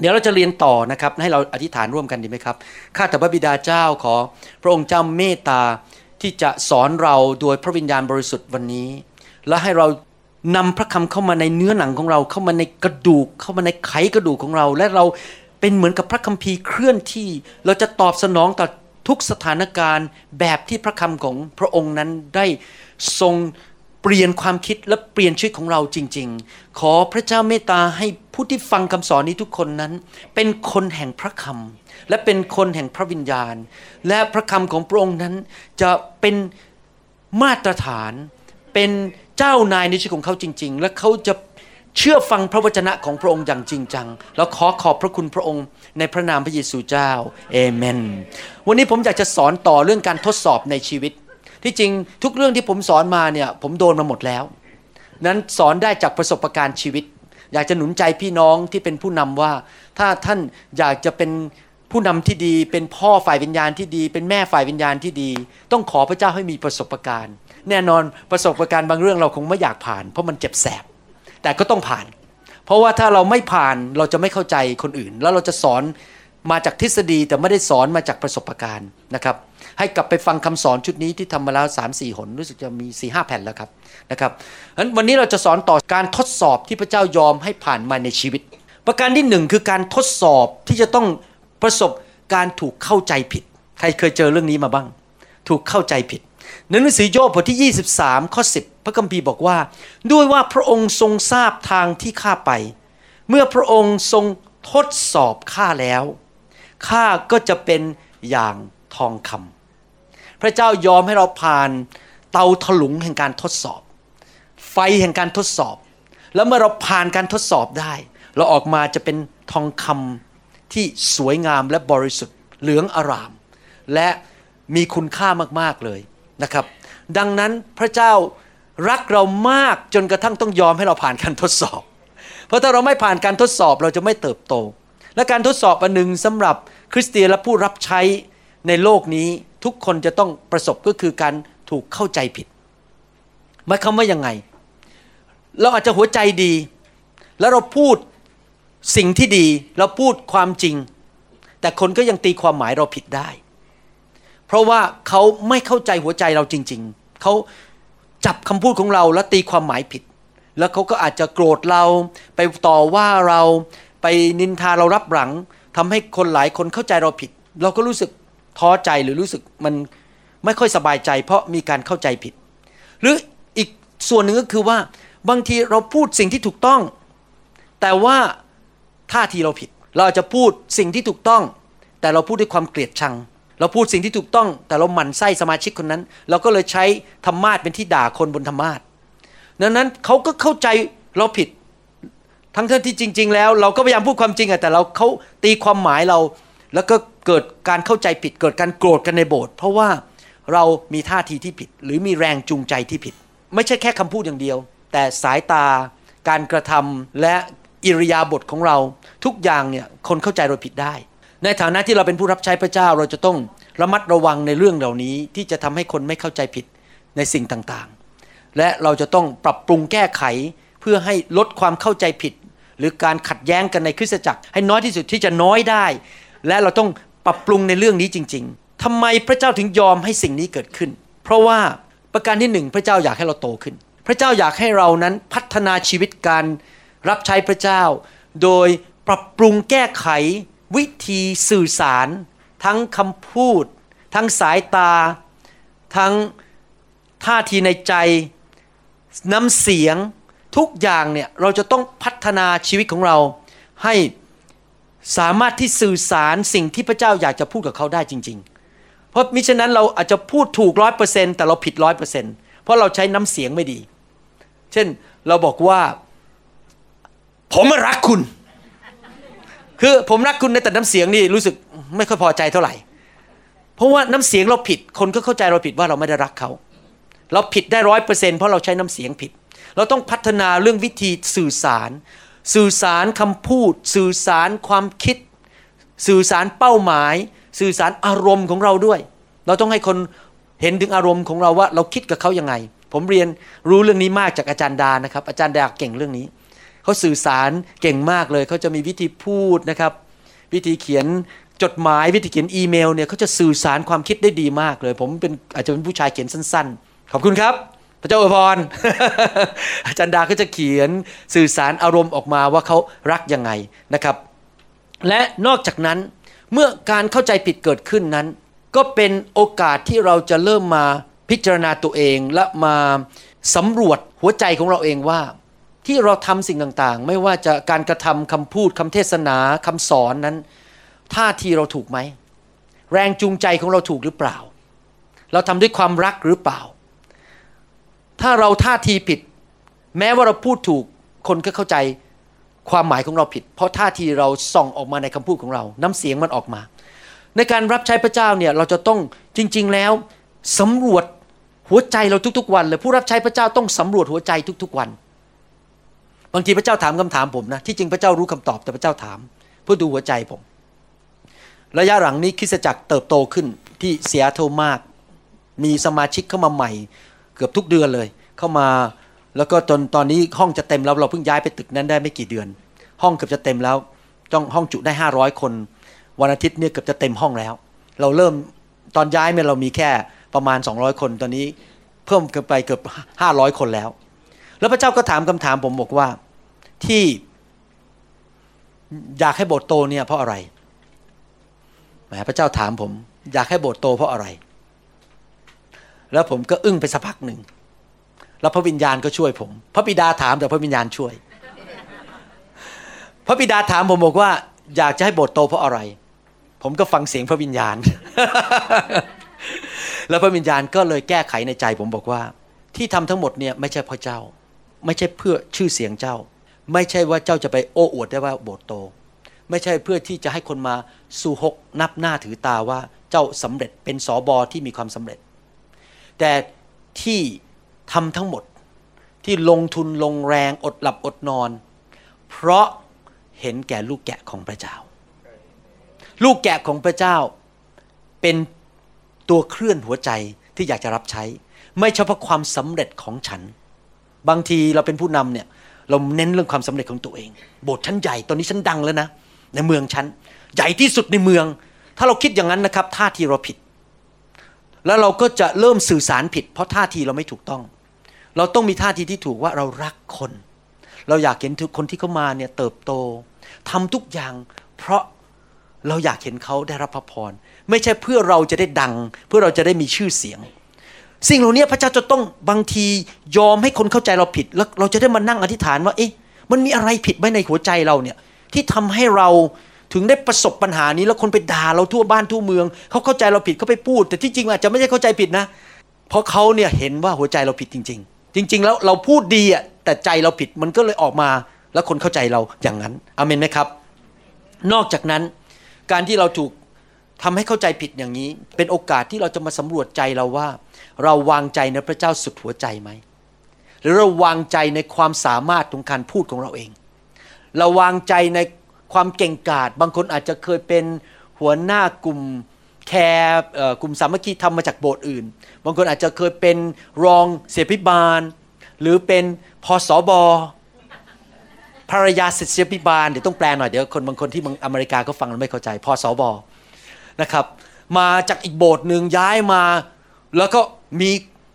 เดี๋ยวเราจะเรียนต่อนะครับ ให้เราอธิษฐานร่วมกันดีไหมครับ ข้าแต่พระบิดาเจ้าขอ พระองค์เจ้าเมตตาที่จะสอนเราโดยพระวิญญาณบริสุทธิ์วันนี้ และให้เรานำพระคำเข้ามาในเนื้อหนังของเราเข้ามาในกระดูก เข้ามาในไขกระดูกของเรา และเราเป็นเหมือนกับพระคัมภีร์เคลื่อนที่ เราจะตอบสนองต่อทุกสถานการณ์แบบที่พระคำของพระองค์นั้นได้ทรงเปลี่ยนความคิดและเปลี่ยนชีวิตของเราจริง ๆ ขอพระเจ้าเมตตาให้ ผู้ที่ฟังคำสอนนี้ทุกคนนั้น เป็นคนแห่งพระคำและเป็นคนแห่งพระวิญญาณ และพระคำของพระองค์นั้นจะเป็นมาตรฐาน เป็นเจ้านายในชีวิตของเขาจริง ๆ และเขาจะเชื่อฟังพระวจนะของพระองค์อย่างจริงจัง แล้วขอขอบพระคุณพระองค์ในพระนามพระเยซูเจ้าเอเมน วันนี้ผมอยากจะสอนต่อเรื่องการทดสอบในชีวิต ที่จริงทุกเรื่องที่ผมสอนมาเนี่ยผมโดนมาหมดแล้ว นั้นสอนได้จากประสบการณ์ชีวิต อยากจะหนุนใจพี่น้องที่เป็นผู้นำว่า ถ้าท่านอยากจะเป็นผู้นำที่ดี เป็นพ่อฝ่ายวิญญาณที่ดี เป็นแม่ฝ่ายวิญญาณที่ดี ต้องขอพระเจ้าให้มีประสบการณ์ แน่นอนประสบการณ์บางเรื่องเราคงไม่อยากผ่าน เพราะมันเจ็บแสบ แต่ก็ต้องผ่าน เพราะว่าถ้าเราไม่ผ่านเราจะไม่เข้าใจคนอื่น แล้วเราจะสอนมาจากทฤษฎีแต่ไม่ได้สอนมาจากประสบการณ์นะครับ ให้กลับไปฟังคำสอนชุดนี้ที่ทำมาแล้ว3 4หนรู้สึกจะมี4ีหแผ่นแล้วครับนะครับฉะนั้นวันนี้เราจะสอนต่อการทดสอบที่พระเจ้ายอมให้ผ่านมาในชีวิต ประการที่หนึ่งคือการทดสอบที่จะต้องประสบการถูกเข้าใจผิด ใครเคยเจอเรื่องนี้มาบ้าง ถูกเข้าใจผิดในหนังสือโยบบทที่ 23 ข้อ 10 พระคัมภีร์บอกว่า ด้วยว่าพระองค์ทรงทราบทางที่ข้าไป เมื่อพระองค์ทรงทดสอบข้าแล้วข้าก็จะเป็นอย่างทองคำ พระเจ้ายอมให้เราผ่านเตาถลุงแห่งการทดสอบ ไฟแห่งการทดสอบ แล้วเมื่อเราผ่านการทดสอบได้ เราออกมาจะเป็นทองคำที่สวยงามและบริสุทธิ์ เหลืองอาราม และมีคุณค่ามากๆเลยนะครับ ดังนั้นพระเจ้ารักเรามากจนกระทั่งต้องยอมให้เราผ่านการทดสอบ เพราะถ้าเราไม่ผ่านการทดสอบเราจะไม่เติบโต และการทดสอบอันหนึ่งสำหรับคริสเตียนและผู้รับใช้ในโลกนี้ ทุกคนจะต้องประสบก็คือการถูกเข้าใจผิดหมายความว่ายังไง เราอาจจะหัวใจดี แล้วเราพูดสิ่งที่ดี เราพูดความจริง แต่คนก็ยังตีความหมายเราผิดได้ เพราะว่าเขาไม่เข้าใจหัวใจเราจริง ๆ เขาจับคำพูดของเราแล้วตีความหมายผิด แล้วเขาก็อาจจะโกรธเรา ไปต่อว่าเรา ไปนินทาเรารับหลังทำให้คนหลายคนเข้าใจเราผิด เราก็รู้สึก ท้อใจหรือรู้สึกมันไม่ค่อยสบายใจ เพราะมีการเข้าใจผิด หรืออีกส่วนหนึ่งก็คือว่าบางทีเราพูดสิ่งที่ถูกต้อง แต่ว่าท่าทีเราผิด เราอาจจะพูดสิ่งที่ถูกต้อง แต่เราพูดด้วยความเกลียดชัง เราพูดสิ่งที่ถูกต้อง แต่เราหมั่นไส้สมาชิกคนนั้น เราก็เลยใช้ธรรมาทเป็นที่ด่าคนบนธรรมาทดังนั้นเขาก็เข้าใจเราผิด ทั้งที่จริง ๆ แล้ว เราก็พยายามพูดความจริงอะแต่เราเขาตีความหมายเรา แล้วก็เกิดการเข้าใจผิด เกิดการโกรธกันในโบสถ์เพราะว่าเรามีท่าทีที่ผิด หรือมีแรงจูงใจที่ผิด ไม่ใช่แค่คำพูดอย่างเดียว แต่สายตาการกระทำและอิริยาบถของเราทุกอย่างเนี่ยคนเข้าใจเราผิดได้ ในฐานะที่เราเป็นผู้รับใช้พระเจ้าเราจะต้องระมัดระวังในเรื่องเหล่านี้ ที่จะทำให้คนไม่เข้าใจผิดในสิ่งต่างๆ และเราจะต้องปรับปรุงแก้ไขเพื่อให้ลดความเข้าใจผิด หรือการขัดแย้งกันในคริสตจักร ให้น้อยที่สุดที่จะน้อยได้ และเราต้องปรับปรุงในเรื่องนี้จริง ๆทำไมพระเจ้าถึงยอมให้สิ่งนี้เกิดขึ้น เพราะว่าประการที่หนึ่งพระเจ้าอยากให้เราโตขึ้น พระเจ้าอยากให้เรานั้นพัฒนาชีวิตการรับใช้พระเจ้า โดยปรับปรุงแก้ไข วิธีสื่อสาร ทั้งคำพูด ทั้งสายตา ทั้งท่าทีในใจ น้ำเสียงทุกอย่างเนี่ยเราจะต้องพัฒนาชีวิตของเราให้ สามารถที่สื่อสารสิ่งที่พระเจ้าอยากจะพูดกับเขาได้จริง ๆ เพราะมิฉะนั้นเราอาจจะพูดถูกร้อยเปอร์เซ็นแต่เราผิดร้อยเปอร์เซ็นเพราะเราใช้น้ำเสียงไม่ดี เช่นเราบอกว่า ผมรักคุณ คือผมรักคุณในแต่น้ำเสียงนี่รู้สึกไม่ค่อยพอใจเท่าไหร่ เพราะว่าน้ำเสียงเราผิด คนก็เข้าใจเราผิดว่าเราไม่ได้รักเขา เราผิดได้ร้อยเปอร์เซ็นเพราะเราใช้น้ำเสียงผิด เราต้องพัฒนาเรื่องวิธีสื่อสาร สื่อสารคำพูด สื่อสารความคิด สื่อสารเป้าหมาย สื่อสารอารมณ์ของเราด้วย เราต้องให้คนเห็นถึงอารมณ์ของเราว่าเราคิดกับเขายังไง ผมเรียนรู้เรื่องนี้มากจากอาจารย์ดานะครับ อาจารย์ดาเก่งเรื่องนี้เขาสื่อสารเก่งมากเลยเขาจะมีวิธีพูดนะครับ วิธีเขียนจดหมายวิธีเขียนอีเมลเนี่ยเขาจะสื่อสารความคิดได้ดีมากเลย ผมเป็นอาจจะเป็นผู้ชายเขียนสั้น ๆ ขอบคุณครับ พระเจ้าอวยพรอาจารย์ดาก็จะเขียนสื่อสารอารมณ์ออกมาว่าเขารักยังไงนะครับ และนอกจากนั้นเมื่อการเข้าใจผิดเกิดขึ้นนั้น ก็เป็นโอกาสที่เราจะเริ่มมาพิจารณาตัวเองและมาสำรวจหัวใจของเราเองว่า ที่เราทำสิ่งต่างๆ ไม่ว่าจะการกระทำคำพูดคำเทศนาคำสอนนั้นท่าทีเราถูกไหม แรงจูงใจของเราถูกหรือเปล่า เราทำด้วยความรักหรือเปล่า ถ้าเราท่าทีผิด แม้ว่าเราพูดถูกคนก็เข้าใจความหมายของเราผิด เพราะท่าทีเราส่องออกมาในคำพูดของเรา น้ำเสียงมันออกมา ในการรับใช้พระเจ้าเนี่ยเราจะต้องจริง ๆ แล้วสำรวจหัวใจเราทุก ๆ วันเลยผู้รับใช้พระเจ้าต้องสำรวจหัวใจทุก ๆ วัน บางทีพระเจ้าถามคำถามผมนะที่จริงพระเจ้ารู้คำตอบแต่พระเจ้าถาม เพื่อดูหัวใจผม ระยะหลังนี้คริสตจักรเติบโตขึ้นที่เสียเทมาก มีสมาชิกเข้ามาใหม่ เกือบทุกเดือนเลย เข้ามาแล้วก็จนตอนนี้ห้องจะเต็มแล้วเราเพิ่งย้ายไปตึกนั้นได้ไม่กี่เดือน ห้องเกือบจะเต็มแล้วต้องห้องจุได้ห้าร้อยคน วันอาทิตย์เนี่ยเกือบจะเต็มห้องแล้ว เราเริ่มตอนย้ายเนี่ยเรามีแค่ประมาณ 200 คนตอนนี้เพิ่มกันไปเกือบ 500 คนแล้ว แล้วพระเจ้าก็ถามคำถามผมบอกว่าที่อยากให้โบสถ์โตเนี่ยเพราะอะไรแหมพระเจ้าถามผม อยากให้โบสถ์โตเพราะอะไร แล้วผมก็อึ้งไปสักพักหนึ่งแล้วพระวิญญาณก็ช่วยผม พระบิดาถามแต่พระวิญญาณช่วย พระบิดาถามผมบอกว่า อยากจะให้โบสถ์โตเพราะอะไร ผมก็ฟังเสียงพระวิญญาณ แล้วพระวิญญาณก็เลยแก้ไขในใจผมบอกว่า ที่ทำทั้งหมดเนี่ยไม่ใช่เพราะเจ้า ไม่ใช่เพื่อชื่อเสียงเจ้า ไม่ใช่ว่าเจ้าจะไปโอ้อวดได้ว่าโบสถ์โต ไม่ใช่เพื่อที่จะให้คนมาสู่หกนับหน้าถือตาว่าเจ้าสำเร็จเป็นสอบอที่มีความสำเร็จ แต่ที่ทำทั้งหมดที่ลงทุนลงแรงอดหลับอดนอน เพราะเห็นแก่ลูกแกะของพระเจ้า ลูกแกะของพระเจ้า เป็นตัวเคลื่อนหัวใจที่อยากจะรับใช้ ไม่เฉพาะความสำเร็จของฉัน บางทีเราเป็นผู้นำเนี่ยเราเน้นเรื่องความสำเร็จของตัวเอง โบสถ์ชั้นใหญ่ตอนนี้ฉันดังแล้วนะในเมืองฉันใหญ่ที่สุดในเมือง ถ้าเราคิดอย่างนั้นนะครับท่าทีเราผิด แล้วเราก็จะเริ่มสื่อสารผิด เพราะท่าทีเราไม่ถูกต้อง เราต้องมีท่าทีที่ถูกว่าเรารักคน เราอยากเห็นทุกคนที่เข้ามาเนี่ยเติบโตทำทุกอย่าง เพราะเราอยากเห็นเขาได้รับพระพร ไม่ใช่เพื่อเราจะได้ดัง เพื่อเราจะได้มีชื่อเสียง สิ่งเหล่านี้พระเจ้าจะต้องบางทียอมให้คนเข้าใจเราผิด แล้วเราจะได้มานั่งอธิษฐานว่าเอ๊ะมันมีอะไรผิดไหมในหัวใจเราเนี่ยที่ทำให้เรา ถึงได้ประสบปัญหานี้แล้วคนไปด่าเราทั่วบ้านทั่วเมืองเขาเข้าใจเราผิดเขาไปพูด แต่ที่จริงอาจจะไม่ใช่เข้าใจผิดนะ เพราะเขาเนี่ยเห็นว่าหัวใจเราผิดจริง ๆ จริง ๆ แล้วเราพูดดีอะแต่ใจเราผิดมันก็เลยออกมา แล้วคนเข้าใจเราอย่างนั้นอเมนไหมครับ นอกจากนั้นการที่เราถูกทำให้เข้าใจผิดอย่างนี้ เป็นโอกาสที่เราจะมาสำรวจใจเราว่า เราวางใจในพระเจ้าสุดหัวใจไหมหรือเราวางใจในความสามารถของการพูดของเราเอง เราวางใจใน ความเก่งกาจบางคนอาจจะเคยเป็นหัวหน้ากลุ่มแคร์กลุ่มสามัคคีทำมาจากโบสถ์อื่น บางคนอาจจะเคยเป็นรองเสียพิบาล หรือเป็นพอสอบอภรรยาเสียพิบาลเดี๋ยวต้องแปลหน่อยเดี๋ยวคนบางคนที่อเมริกาก็ฟังแล้วไม่เข้าใจพอสอบอนะครับ มาจากอีกโบสถ์หนึ่งย้ายมา แล้วก็มี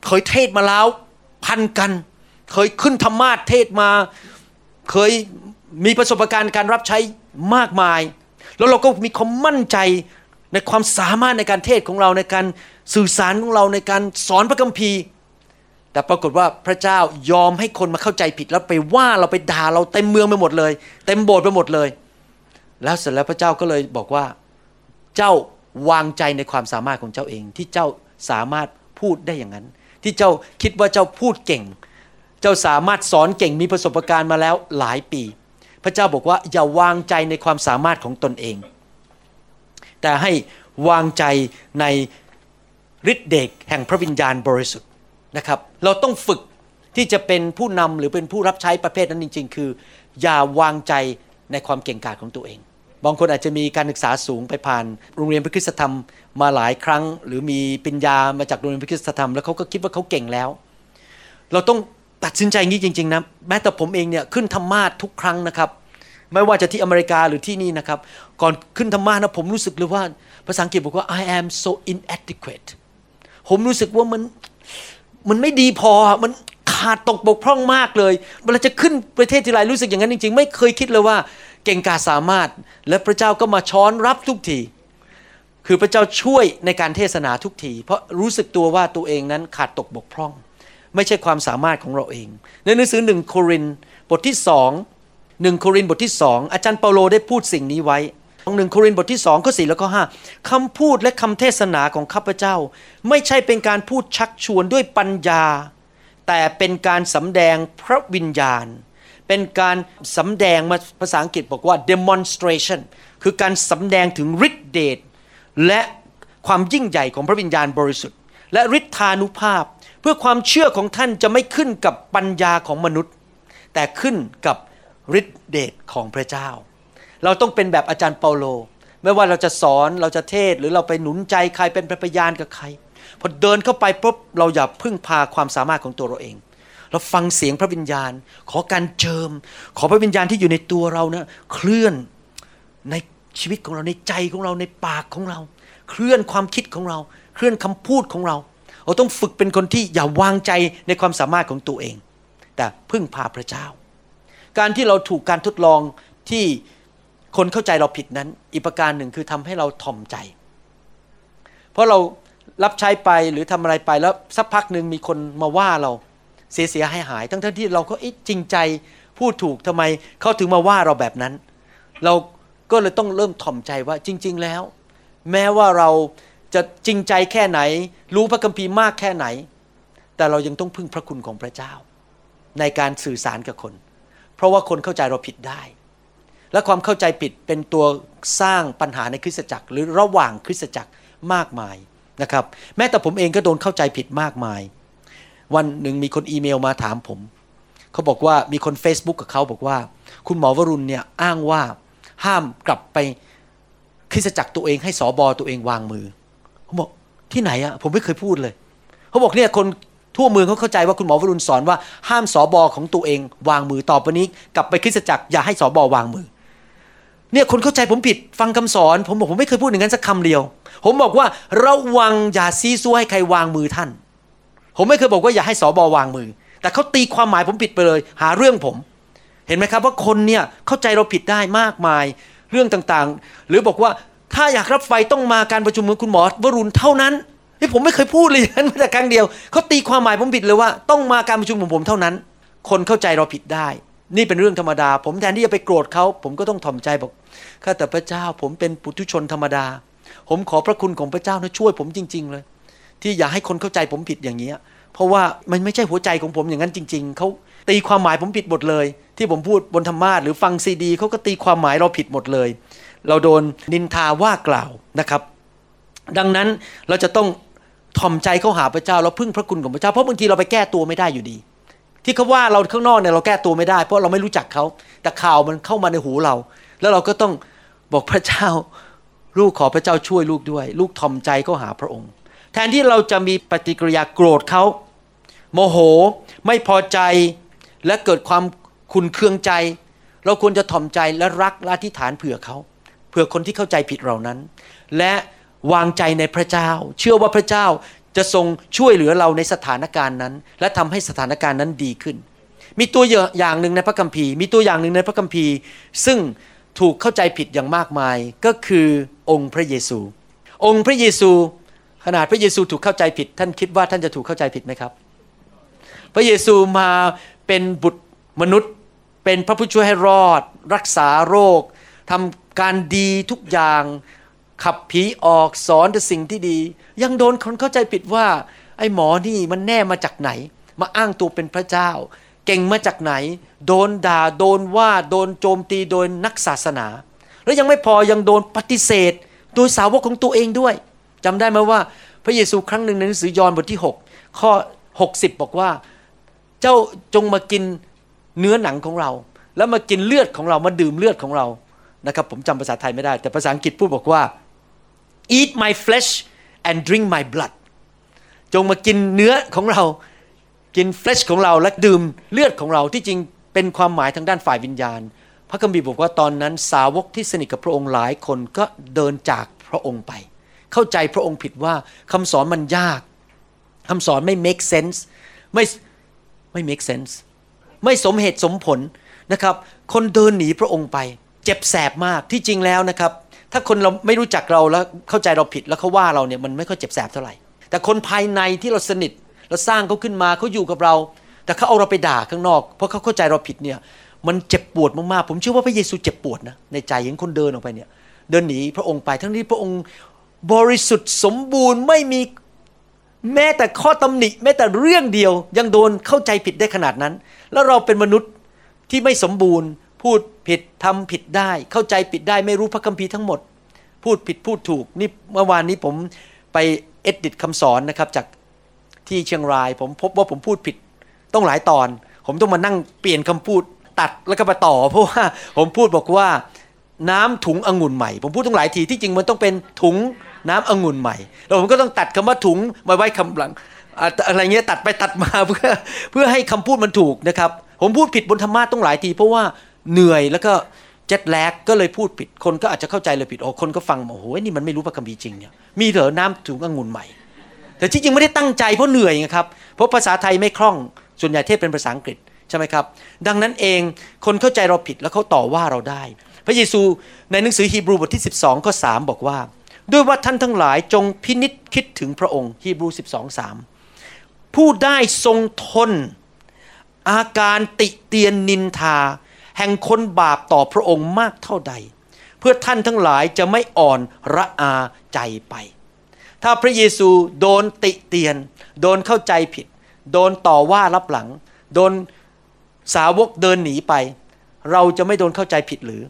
เคยเทศมาแล้วพันกัน เคยขึ้นธรรมาทเทศมา เคยมีประสบการณ์การรับใช้ มากมาย แล้วเราก็มีความมั่นใจในความสามารถในการเทศของเราในการสื่อสารของเราในการสอนพระคัมภีร์ แต่ปรากฏว่าพระเจ้ายอมให้คนมาเข้าใจผิด แล้วไปว่าเราไปด่าเราเต็มเมืองไปหมดเลย เต็มโบสถ์ไปหมดเลย แล้วเสร็จแล้วพระเจ้าก็เลยบอกว่าเจ้าวางใจในความสามารถของเจ้าเอง ที่เจ้าสามารถพูดได้อย่างนั้น ที่เจ้าคิดว่าเจ้าพูดเก่ง เจ้าสามารถสอนเก่งมีประสบการณ์มาแล้วหลายปี พระเจ้าบอกว่าอย่าวางใจในความสามารถของตนเอง แต่ให้วางใจในฤทธิเดชแห่งพระวิญญาณบริสุทธิ์นะครับ เราต้องฝึกที่จะเป็นผู้นำหรือเป็นผู้รับใช้ประเภทนั้นจริง ๆ คือ อย่าวางใจในความเก่งกาจของตัวเอง บางคนอาจจะมีการศึกษาสูงไปผ่าน โรงเรียนพระคุณธรรมมาหลายครั้ง หรือมีปัญญามาจากโรงเรียนพระคุณธรรมแล้วเขาก็คิดว่าเขาเก่งแล้ว เราต้อง ตัดสินใจงี้จริงๆนะแม้แต่ผมเองเนี่ยขึ้นธรรมาททุกครั้งนะครับ ไม่ว่าจะที่อเมริกาหรือที่นี่นะครับ ก่อนขึ้นธรรมาทนะผมรู้สึกเลยว่าภาษาอังกฤษบอกว่า I am so inadequate ผมรู้สึกว่ามันมันไม่ดีพอมันขาดตกบกพร่องมากเลยเวลาจะขึ้นประเทศที่ไรรู้สึกอย่างนั้นจริง ๆ ไม่เคยคิดเลยว่าเก่งกาสามารถ และพระเจ้าก็มาช้อนรับทุกที คือพระเจ้าช่วยในการเทศนาทุกที เพราะรู้สึกตัวว่าตัวเองนั้นขาดตกบกพร่อง ไม่ใช่ความสามารถของเราเอง ในหนังสือหนึ่งโครินบทที่สองหนึ่งโครินบทที่สองอาจารย์เปาโลได้พูดสิ่งนี้ไว้ของหนึ่งโครินบทที่สองข้อสี่แล้วก็ห้าคำพูดและคำเทศนาของข้าพเจ้า ไม่ใช่เป็นการพูดชักชวนด้วยปัญญา แต่เป็นการสำแดงพระวิญญาณ เป็นการสำแดงมาภาษาอังกฤษบอกว่า demonstration คือการสำแดงถึงฤทธิเดชและความยิ่งใหญ่ของพระวิญญาณบริสุทธิ์ และฤทธานุภาพ เพื่อความเชื่อของท่านจะไม่ขึ้นกับปัญญาของมนุษย์ แต่ขึ้นกับฤทธิเดชของพระเจ้า เราต้องเป็นแบบอาจารย์เปาโล ไม่ว่าเราจะสอนเราจะเทศหรือเราไปหนุนใจใครเป็นพยานกับใครพอเดินเข้าไปปุ๊บเราอย่าพึ่งพาความสามารถของตัวเราเองเราฟังเสียงพระวิญญาณ ขอการเจิม ขอพระวิญญาณที่อยู่ในตัวเรานะเคลื่อนในชีวิตของเราในใจของเราในปากของเรา เคลื่อนความคิดของเรา เคลื่อนคำพูดของเรา เราต้องฝึกเป็นคนที่อย่าวางใจในความสามารถของตัวเอง แต่พึ่งพาพระเจ้า การที่เราถูกการทดลองที่คนเข้าใจเราผิดนั้น อีกประการหนึ่งคือทำให้เราถ่อมใจ เพราะเรารับใช้ไปหรือทำอะไรไปแล้วสักพักหนึ่งมีคนมาว่าเราเสียเสียหายหายทั้งที่เราก็จริงใจพูดถูกทำไมเขาถึงมาว่าเราแบบนั้น เราก็เลยต้องเริ่มถ่อมใจว่าจริง ๆ แล้ว แม้ว่าเรา จะจริงใจแค่ไหน รู้พระคัมภีร์มากแค่ไหน แต่เรายังต้องพึ่งพระคุณของพระเจ้า ในการสื่อสารกับคน เพราะว่าคนเข้าใจเราผิดได้ และความเข้าใจผิดเป็นตัวสร้างปัญหาในคริสตจักร หรือระหว่างคริสตจักรมากมายนะครับ แม้แต่ผมเองก็โดนเข้าใจผิดมากมาย วันหนึ่งมีคนอีเมลมาถามผม เขาบอกว่ามีคน Facebook กับเขาบอกว่า คุณหมอวรุณเนี่ยอ้างว่าห้ามกลับไปคริสตจักรตัวเองให้สอบอตัวเองวางมือ ขาบอกที่ไหนอะผมไม่เคยพูดเลยเขาบอกเนี่ยคนทั่วเมืองเขาเข้าใจว่าคุณหมอวรุณสอนว่าห้ามสอบอของตัวเอง วางมือต่อไปนี้ กลับไปคริสตจักรอย่าให้สอบอวางมือ เนี่ยคนเข้าใจผมผิดฟังคำสอน ผมบอกผมไม่เคยพูดอย่างนั้นสักคำเดียว ผมบอกว่าระวังอย่าซีซัวให้ใครวางมือท่าน ผมไม่เคยบอกว่าอย่าให้สอบอวางมือ แต่เขาตีความหมายผมผิดไปเลย หาเรื่องผม เห็นไหมครับว่าคนเนี่ยเข้าใจเราผิดได้มากมายเรื่องต่างๆ หรือบอกว่า ถ้าอยากรับไฟต้องมาการประชุมของคุณหมอวรุณเท่านั้นนี่ผมไม่เคยพูดเลยนั้นแต่ครั้งเดียวเขาตีความหมายผมผิดเลยว่า ต้องมาการประชุมของผมเท่านั้น คนเข้าใจเราผิดได้ นี่เป็นเรื่องธรรมดา ผมแทนที่จะไปโกรธเขาผมก็ต้องถ่อมใจบอกข้าแต่พระเจ้าผมเป็นปุถุชนธรรมดา ผมขอพระคุณของพระเจ้านะช่วยผมจริง ๆ เลย ที่อย่าให้คนเข้าใจผมผิดอย่างนี้เพราะว่ามันไม่ใช่หัวใจของผมอย่างนั้นจริง ๆเขาตีความหมายผมผิดหมดเลย ที่ผมพูดบนธรรมาทหรือฟังซีดีเขาก็ตีความหมายเราผิดหมดเลย เราโดนนินทาว่ากล่าวนะครับ ดังนั้นเราจะต้องถ่อมใจเข้าหาพระเจ้าเราพึ่งพระคุณของพระเจ้าเพราะบางทีเราไปแก้ตัวไม่ได้อยู่ดี ที่เขาว่าเราข้างนอกเนี่ยเราแก้ตัวไม่ได้ เพราะเราไม่รู้จักเขาแต่ข่าวมันเข้ามาในหูเรา แล้วเราก็ต้องบอกพระเจ้า ลูกขอพระเจ้าช่วยลูกด้วย ลูกถ่อมใจเข้าหาพระองค์ แทนที่เราจะมีปฏิกิริยาโกรธเขาโมโหไม่พอใจและเกิดความขุนเคืองใจ เราควรจะถ่อมใจและรักและอธิษฐานเผื่อเขา เผื่อคนที่เข้าใจผิดเรานั้น และวางใจในพระเจ้า เชื่อว่าพระเจ้าจะทรงช่วยเหลือเราในสถานการณ์นั้น และทำให้สถานการณ์นั้นดีขึ้น มีตัวอย่างหนึ่งในพระคัมภีร์ มีตัวอย่างหนึ่งในพระคัมภีร์ ซึ่งถูกเข้าใจผิดอย่างมากมายก็คือองค์พระเยซู องค์พระเยซู ขนาดพระเยซูถูกเข้าใจผิด ท่านคิดว่าท่านจะถูกเข้าใจผิดไหมครับ พระเยซูมาเป็นบุตรมนุษย์ เป็นพระผู้ช่วยให้รอด รักษาโรคทำ การดีทุกอย่างขับผีออกสอนแต่สิ่งที่ดี ยังโดนคนเข้าใจผิดว่า ไอ้หมอนี่มันแน่มาจากไหน มาอ้างตัวเป็นพระเจ้า เก่งมาจากไหน โดนด่าโดนว่าโดนโจมตีโดยนักศาสนา แล้วยังไม่พอยังโดนปฏิเสธ โดยสาวกของตัวเองด้วยจำได้ไหมว่า พระเยซูครั้งหนึ่งในหนังสือยอห์นบทที่ 6 ข้อ 60 บอกว่า เจ้าจงมากินเนื้อหนังของเรา แล้วมากินเลือดของเรามาดื่มเลือดของเรา นะครับผมจำภาษาไทยไม่ได้ แต่ภาษาอังกฤษพูดบอกว่า eat my flesh and drink my blood จงมากินเนื้อของเรากินเฟลชของเราและดื่มเลือดของเราที่จริงเป็นความหมายทางด้านฝ่ายวิญญาณ พระคัมภีร์บอกว่าตอนนั้นสาวกที่สนิทกับพระองค์หลายคนก็เดินจากพระองค์ไป เข้าใจพระองค์ผิดว่าคำสอนมันยากคำสอนไม่ make sense ไม่ไม่ make sense ไม่สมเหตุสมผลนะครับ คนเดินหนีพระองค์ไป เจ็บแสบมากที่จริงแล้วนะครับ ถ้าคนเราไม่รู้จักเราแล้วเข้าใจเราผิดแล้วเขาว่าเราเนี่ยมันไม่ค่อยเจ็บแสบเท่าไหร่ แต่คนภายในที่เราสนิทเราสร้างเขาขึ้นมาเขาอยู่กับเรา แต่เขาเอาเราไปด่าข้างนอก เพราะเขาเข้าใจเราผิดเนี่ยมันเจ็บปวดมากๆผมเชื่อว่าพระเยซูเจ็บปวดนะในใจของคนเดินออกไปเนี่ยเดินหนีพระองค์ไปทั้งที่พระองค์บริสุทธิ์สมบูรณ์ไม่มีแม้แต่ข้อตำหนิ แม้แต่เรื่องเดียวยังโดนเข้าใจผิดได้ขนาดนั้น แล้วเราเป็นมนุษย์ที่ไม่สมบูรณ์ พูดผิดทำผิดได้ เข้าใจผิดได้ไม่รู้พระคัมภีร์ทั้งหมด พูดผิดพูดถูกนี่เมื่อวานนี้ผมไปเอ็ดดิตคำสอนนะครับจากที่เชียงราย ผมพบว่าผมพูดผิดต้องหลายตอน ผมต้องมานั่งเปลี่ยนคำพูดตัดแล้วก็มาต่อ เพราะว่าผมพูดบอกว่าน้ำถุงองุ่นใหม่ ผมพูดตั้งหลายทีที่จริงมันต้องเป็นถุงน้ำองุ่นใหม่แล้วผมก็ต้องตัดคำว่าถุงมาไว้คำหลังอะไรเงี้ยตัดไปตัดมาเพื่อเพื่อให้คำพูดมันถูกนะครับ ผมพูดผิดบนธรรมะต้องหลายที เพราะว่า เหนื่อยแล้วก็เจ็ดแลกก็เลยพูดผิดคนก็อาจจะเข้าใจเลยผิดโอ้คนก็ฟังโอ้โหนี่มันไม่รู้พระคัมภีร์จริงเนี่ยมีเหรอน้ำถุงองุ่นใหม่ แต่ที่จริงไม่ได้ตั้งใจเพราะเหนื่อยนะครับเพราะภาษาไทยไม่คล่องส่วนใหญ่เทศเป็นภาษาอังกฤษใช่ไหมครับ ดังนั้นเองคนเข้าใจเราผิดแล้วเขาต่อว่าเราได้ พระเยซูในหนังสือฮีบรูบทที่ 12ข้อ3บอกว่า ด้วยว่าท่านทั้งหลายจงพินิษคิดถึงพระองค์ฮีบรู12 3ผู้ได้ทรงทน อาการติเตียนนินทา แห่งคนบาปต่อพระองค์มากเท่าใด เพื่อท่านทั้งหลายจะไม่อ่อนระอาใจไป ถ้าพระเยซูโดนติเตียน โดนเข้าใจผิด โดนต่อว่ารับหลัง โดนสาวกเดินหนีไป เราจะไม่โดนเข้าใจผิดหรือ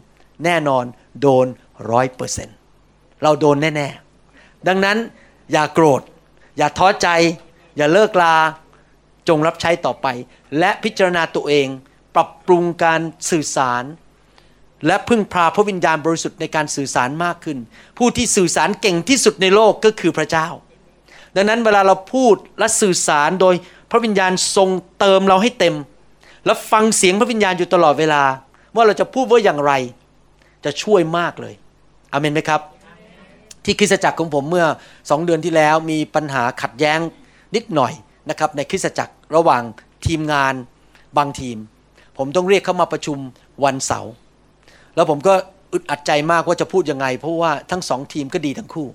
แน่นอนโดนร้อยเปอร์เซ็นต์เราโดนแน่ ๆ ดังนั้นอย่าโกรธ อย่าท้อใจ อย่าเลิกลาจงรับใช้ต่อไป และพิจารณาตัวเอง ปรับปรุงการสื่อสาร และพึ่งพาพระวิญญาณบริสุทธิ์ในการสื่อสารมากขึ้น ผู้ที่สื่อสารเก่งที่สุดในโลกก็คือพระเจ้า ดังนั้นเวลาเราพูดและสื่อสารโดยพระวิญญาณทรงเติมเราให้เต็ม และฟังเสียงพระวิญญาณอยู่ตลอดเวลา ว่าเราจะพูดว่าอย่างไร จะช่วยมากเลยอเมนไหมครับ ที่คริสตจักรของผมเมื่อสองเดือนที่แล้วมีปัญหาขัดแย้งนิดหน่อยนะครับในคริสตจักรระหว่างทีมงานบางทีม ผมต้องเรียกเขามาประชุมวันเสาร์แล้วผมก็อึดอัดใจมากว่าจะพูดยังไง เพราะว่าทั้งสองทีมก็ดีทั้งคู่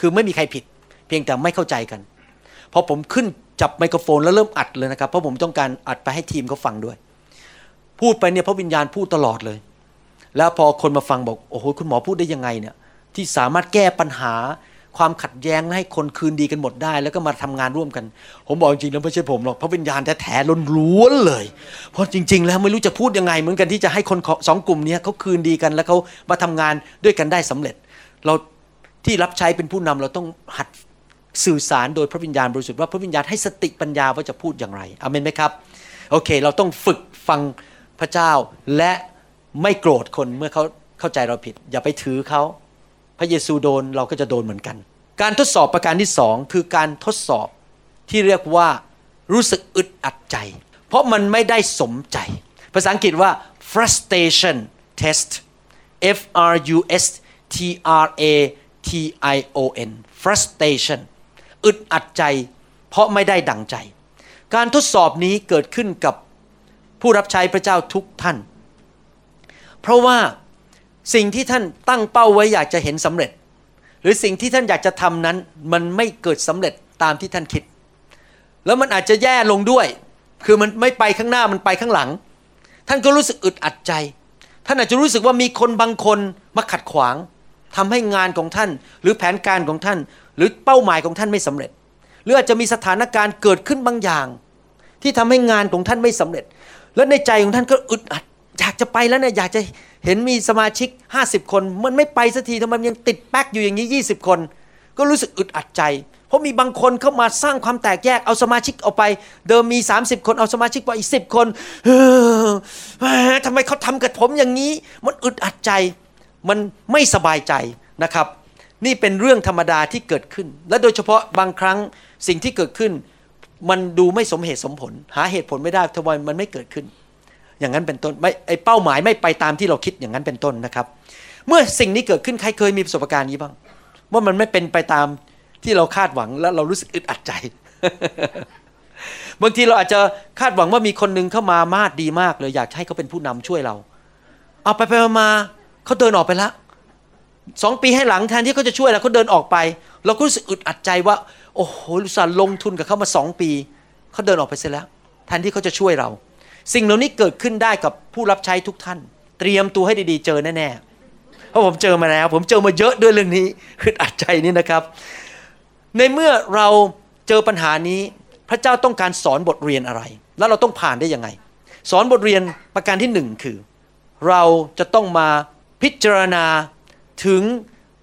คือไม่มีใครผิด เพียงแต่ไม่เข้าใจกันพอผมขึ้นจับไมโครโฟนแล้วเริ่มอัดเลยนะครับ เพราะผมต้องการอัดไปให้ทีมเขาฟังด้วย พูดไปเนี่ยพระวิญญาณพูดตลอดเลย แล้วพอคนมาฟังบอกโอ้โหคุณหมอพูดได้ยังไงเนี่ยที่สามารถแก้ปัญหา ความขัดแย้งให้คนคืนดีกันหมดได้ แล้วก็มาทำงานร่วมกัน ผมบอกจริงๆแล้วไม่ใช่ผมหรอกพระวิญญาณแท้ๆล้นล้วนเลย เพราะจริง ๆ แล้วไม่รู้จะพูดยังไง เหมือนกันที่จะให้คนสองกลุ่มนี้เขาคืนดีกันแล้วเขามาทำงานด้วยกันได้สำเร็จ เราที่รับใช้เป็นผู้นำเราต้องหัดสื่อสารโดยพระวิญญาณบริสุทธิ์ว่าพระวิญญาณให้สติปัญญาว่าจะพูดอย่างไรอเมนไหมครับโอเค เราต้องฝึกฟังพระเจ้าและไม่โกรธคนเมื่อเขาเข้าใจเราผิด อย่าไปถือเขา พระเยซูโดนเราก็จะโดนเหมือนกัน การทดสอบประการที่สองคือการทดสอบที่เรียกว่ารู้สึกอึดอัดใจ เพราะมันไม่ได้สมใจ ภาษาอังกฤษว่า frustration test F R U S T R A T I O N frustration อึดอัดใจ เพราะไม่ได้ดังใจ การทดสอบนี้เกิดขึ้นกับผู้รับใช้พระเจ้าทุกท่าน เพราะว่า สิ่งที่ท่านตั้งเป้าไว้อยากจะเห็นสำเร็จ หรือสิ่งที่ท่านอยากจะทำนั้น มันไม่เกิดสำเร็จตามที่ท่านคิด แล้วมันอาจจะแย่ลงด้วย คือมันไม่ไปข้างหน้ามันไปข้างหลัง ท่านก็รู้สึกอึดอัดใจ ท่านอาจจะรู้สึกว่ามีคนบางคนมาขัดขวางทำให้งานของท่าน หรือแผนการของท่าน หรือเป้าหมายของท่านไม่สำเร็จ หรืออาจจะมีสถานการณ์เกิดขึ้นบางอย่าง ที่ทำให้งานของท่านไม่สำเร็จ แล้วในใจของท่านก็อึดอัด อยากจะไปแล้วเนี่ยอยากจะ เห็นมีสมาชิก 50 คน มันไม่ไปสักทีทำไมมันยังติดแป๊กอยู่อย่างนี้ 20 คน ก็รู้สึกอึดอัดใจ เพราะมีบางคนเข้ามาสร้างความแตกแยกเอาสมาชิกออกไป เดิมมี 30 คนเอาสมาชิกไปอีกสิคนเออทำไมเขาทำกับผมอย่างนี้ มันอึดอัดใจ มันไม่สบายใจนะครับ นี่เป็นเรื่องธรรมดาที่เกิดขึ้น และโดยเฉพาะบางครั้งสิ่งที่เกิดขึ้น มันดูไม่สมเหตุสมผล หาเหตุผลไม่ได้ทำไมมันไม่เกิดขึ้น อย่างนั้นเป็นต้นไม่ไอเป้าหมายไม่ไปตามที่เราคิดอย่างนั้นเป็นต้นนะครับ เมื่อสิ่งนี้เกิดขึ้นใครเคยมีประสบการณ์นี้บ้าง ว่ามันไม่เป็นไปตามที่เราคาดหวังแล้วเรารู้สึกอึดอัดใจ บางทีเราอาจจะคาดหวังว่ามีคนหนึงเข้ามามาดดีมากเลยอยากให้เขาเป็นผู้นำช่วยเรา เอาไปไปมาเขาเดินออกไปแล้วสองปีให้หลังแทนที่เขาจะช่วยเราเขาเดินออกไป เราก็รู้สึกอึดอัดใจว่า โอ้โหลุสานลงทุนกับเขามาสองปีเขาเดินออกไปเสียแล้ว แทนที่เขาจะช่วยเรา สิ่งเหล่านี้เกิดขึ้นได้กับผู้รับใช้ทุกท่าน เตรียมตัวให้ดีๆ เจอแน่ๆเพราะผมเจอมาแล้ว ผมเจอมาเยอะด้วยเรื่องนี้อึดอัดใจนี่นะครับ ในเมื่อเราเจอปัญหานี้พระเจ้าต้องการสอนบทเรียนอะไร แล้วเราต้องผ่านได้ยังไง สอนบทเรียนประการที่หนึ่งคือ เราจะต้องมาพิจารณาถึง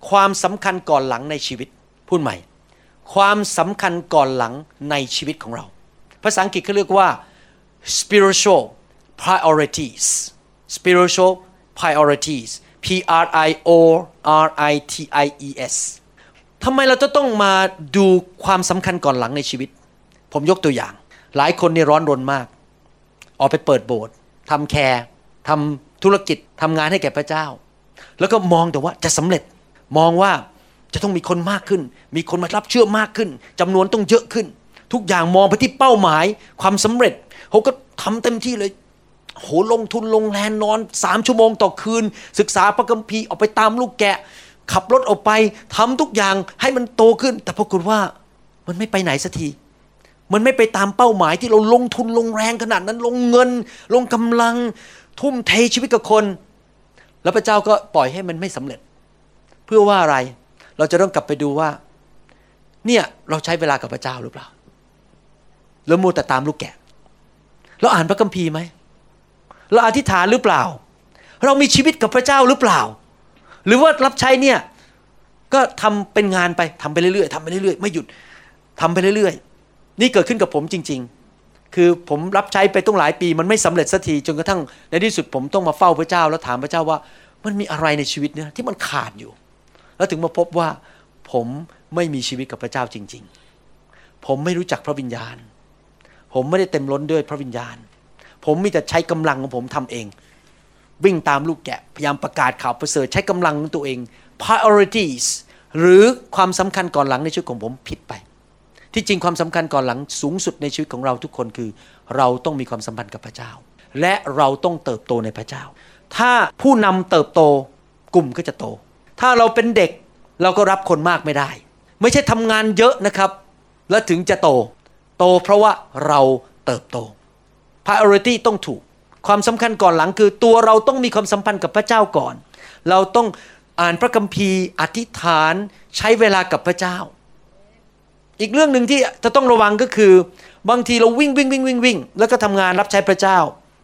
ความสำคัญก่อนหลังในชีวิตพูดใหม่ ความสำคัญก่อนหลังในชีวิตของเรา ภาษาอังกฤษเขาเรียกว่า spiritual priorities spiritual priorities P R I O R I T I E S ทำไมเราจะต้องมาดูความสำคัญก่อนหลังในชีวิต ผมยกตัวอย่าง หลายคนนี่ร้อนรนมาก ออกไปเปิดโบสถ์ทำแคร์ทำธุรกิจทำงานให้แก่พระเจ้า แล้วก็มองแต่ว่าจะสำเร็จ มองว่าจะต้องมีคนมากขึ้น มีคนมารับเชื่อมากขึ้นจำนวนต้องเยอะขึ้น ทุกอย่างมองไปที่เป้าหมายความสำเร็จ เขาก็ทำเต็มที่เลย โหลงทุนลงแรงนอนสามชั่วโมงต่อคืน ศึกษาพระคัมภีร์ออกไปตามลูกแกะ ขับรถออกไปทำทุกอย่างให้มันโตขึ้น แต่ปรากฏว่ามันไม่ไปไหนสักทีมันไม่ไปตามเป้าหมายที่เราลงทุนลงแรงขนาดนั้นลงเงิน ลงกำลัง ทุ่มเทชีวิตกับคน แล้วพระเจ้าก็ปล่อยให้มันไม่สำเร็จ เพื่อว่าอะไรเราจะต้องกลับไปดูว่า เนี่ยเราใช้เวลากับพระเจ้าหรือเปล่าแล้วมัวแต่ตามลูกแกะ เราอ่านพระคัมภีร์ไหมเราอธิษฐานหรือเปล่า เรามีชีวิตกับพระเจ้าหรือเปล่า หรือว่ารับใช้เนี่ยก็ทำเป็นงานไปทำไปเรื่อยๆทำไปเรื่อยๆไม่หยุดทำไปเรื่อยๆ นี่เกิดขึ้นกับผมจริง ๆ คือผมรับใช้ไปต้องหลายปี มันไม่สำเร็จสักทีจนกระทั่งในที่สุดผมต้องมาเฝ้าพระเจ้า แล้วถามพระเจ้าว่า มันมีอะไรในชีวิตเนี่ยที่มันขาดอยู่ แล้วถึงมาพบว่าผมไม่มีชีวิตกับพระเจ้าจริง ๆ ผมไม่รู้จักพระวิญญาณ ผมไม่ได้เต็มล้นด้วยพระวิญญาณ ผมมีแต่ใช้กำลังของผมทำเอง วิ่งตามลูกแกะ พยายามประกาศข่าวประเสริฐใช้กำลังของตัวเอง priorities หรือความสำคัญก่อนหลังในชีวิตของผมผิดไป ที่จริงความสำคัญก่อนหลังสูงสุดในชีวิตของเราทุกคนคือ เราต้องมีความสัมพันธ์กับพระเจ้า และเราต้องเติบโตในพระเจ้า ถ้าผู้นำเติบโตกลุ่มก็จะโต ถ้าเราเป็นเด็กเราก็รับคนมากไม่ได้ ไม่ใช่ทำงานเยอะนะครับ แล้วถึงจะโตโตเพราะว่าเราเติบโต priority ต้องถูก ความสำคัญก่อนหลังคือ ตัวเราต้องมีความสัมพันธ์กับพระเจ้าก่อน เราต้องอ่านพระคัมภีร์ อธิษฐานใช้เวลากับพระเจ้า อีกเรื่องหนึ่งที่จะต้องระวังก็คือบางทีเราวิ่งวิ่งวิ่งวิ่งวิ่งแล้วก็ทำงานรับใช้พระเจ้า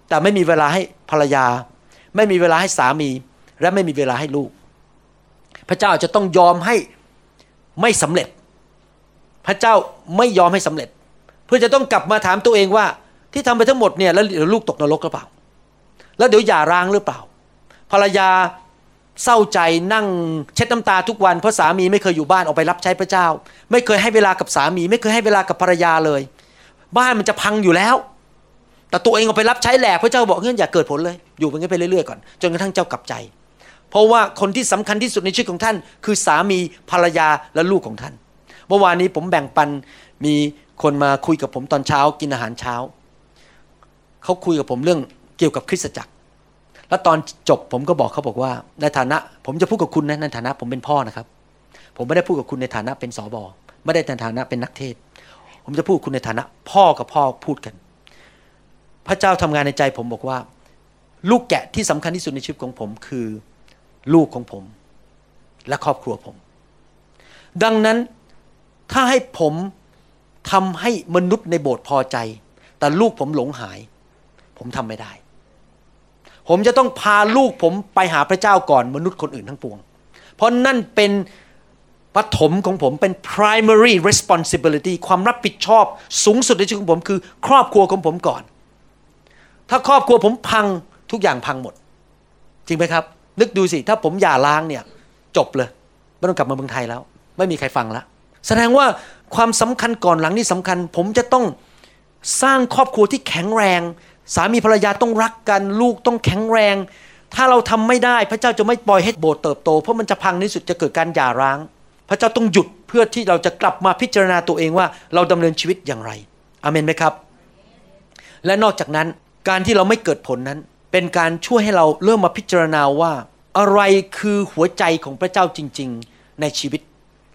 แต่ไม่มีเวลาให้ภรรยา ไม่มีเวลาให้สามี และไม่มีเวลาให้ลูก พระเจ้าจะต้องยอมให้ไม่สำเร็จ พระเจ้าไม่ยอมให้สำเร็จ พื่อจะต้องกลับมาถามตัวเองว่า ที่ทำไปทั้งหมดเนี่ยแล้วเดี๋ยวลูกตกนรกหรือเปล่า แล้วเดี๋ยวหย่าร้างหรือเปล่า ภรรยาเศร้าใจนั่งเช็ดน้ำตาทุกวันเพราะสามีไม่เคยอยู่บ้านออกไปรับใช้พระเจ้า ไม่เคยให้เวลากับสามี ไม่เคยให้เวลากับภรรยาเลย บ้านมันจะพังอยู่แล้ว แต่ตัวเองออกไปรับใช้แหลกพระเจ้าบอกเงี้ยอย่าเกิดผลเลย อยู่ไปงั้ไปเรื่อยๆก่อนจนกระทั่งเจ้ากลับใจ เพราะว่าคนที่สำคัญที่สุดในชีวิตของท่าน คือสามีภรรยาและลูกของท่าน เมื่อวานนี้ผมแบ่งปันมี คนมาคุยกับผมตอนเช้ากินอาหารเช้า เขาคุยกับผมเรื่องเกี่ยวกับคริสตจักร แล้วตอนจบผมก็บอกเขาบอกว่า ในฐานะ ผมจะพูดกับคุณนะในฐานะ ผมเป็นพ่อนะครับ ผมไม่ได้พูดกับคุณในฐานะเป็นสอบอไม่ได้ในฐานะเป็นนักเทศ ผมจะพูดคุณในฐานะ พ่อกับพ่อพูดกัน พระเจ้าทำงานในใจผมบอกว่า ลูกแกะที่สำคัญที่สุดในชีวิตของผมคือลูกของผม และครอบครัวผม ดังนั้นถ้าให้ผม ทำให้มนุษย์ในโบสถ์พอใจ แต่ลูกผมหลงหาย ผมทำไม่ได้ ผมจะต้องพาลูกผมไปหาพระเจ้าก่อนมนุษย์คนอื่นทั้งปวง เพราะนั่นเป็นปฐมของผมเป็น primary responsibility ความรับผิดชอบสูงสุดในชีวิตของผมคือครอบครัวของผมก่อน ถ้าครอบครัวผมพังทุกอย่างพังหมด จริงไหมครับ นึกดูสิ ถ้าผมหย่าร้างเนี่ย จบเลย ไม่ต้องกลับมาเมืองไทยแล้ว ไม่มีใครฟังแล้ว แสดงว่า ความสำคัญก่อนหลังนี่สำคัญ ผมจะต้องสร้างครอบครัวที่แข็งแรง สามีภรรยาต้องรักกัน ลูกต้องแข็งแรง ถ้าเราทำไม่ได้พระเจ้าจะไม่ปล่อยให้โบสถ์เติบโต เพราะมันจะพังในสุดจะเกิดการหย่าร้าง พระเจ้าต้องหยุดเพื่อที่เราจะกลับมาพิจารณาตัวเองว่าเราดำเนินชีวิตอย่างไรอเมนไหมครับ และนอกจากนั้นการที่เราไม่เกิดผลนั้น เป็นการช่วยให้เราเริ่มมาพิจารณาว่า อะไรคือหัวใจของพระเจ้าจริง ๆ ในชีวิต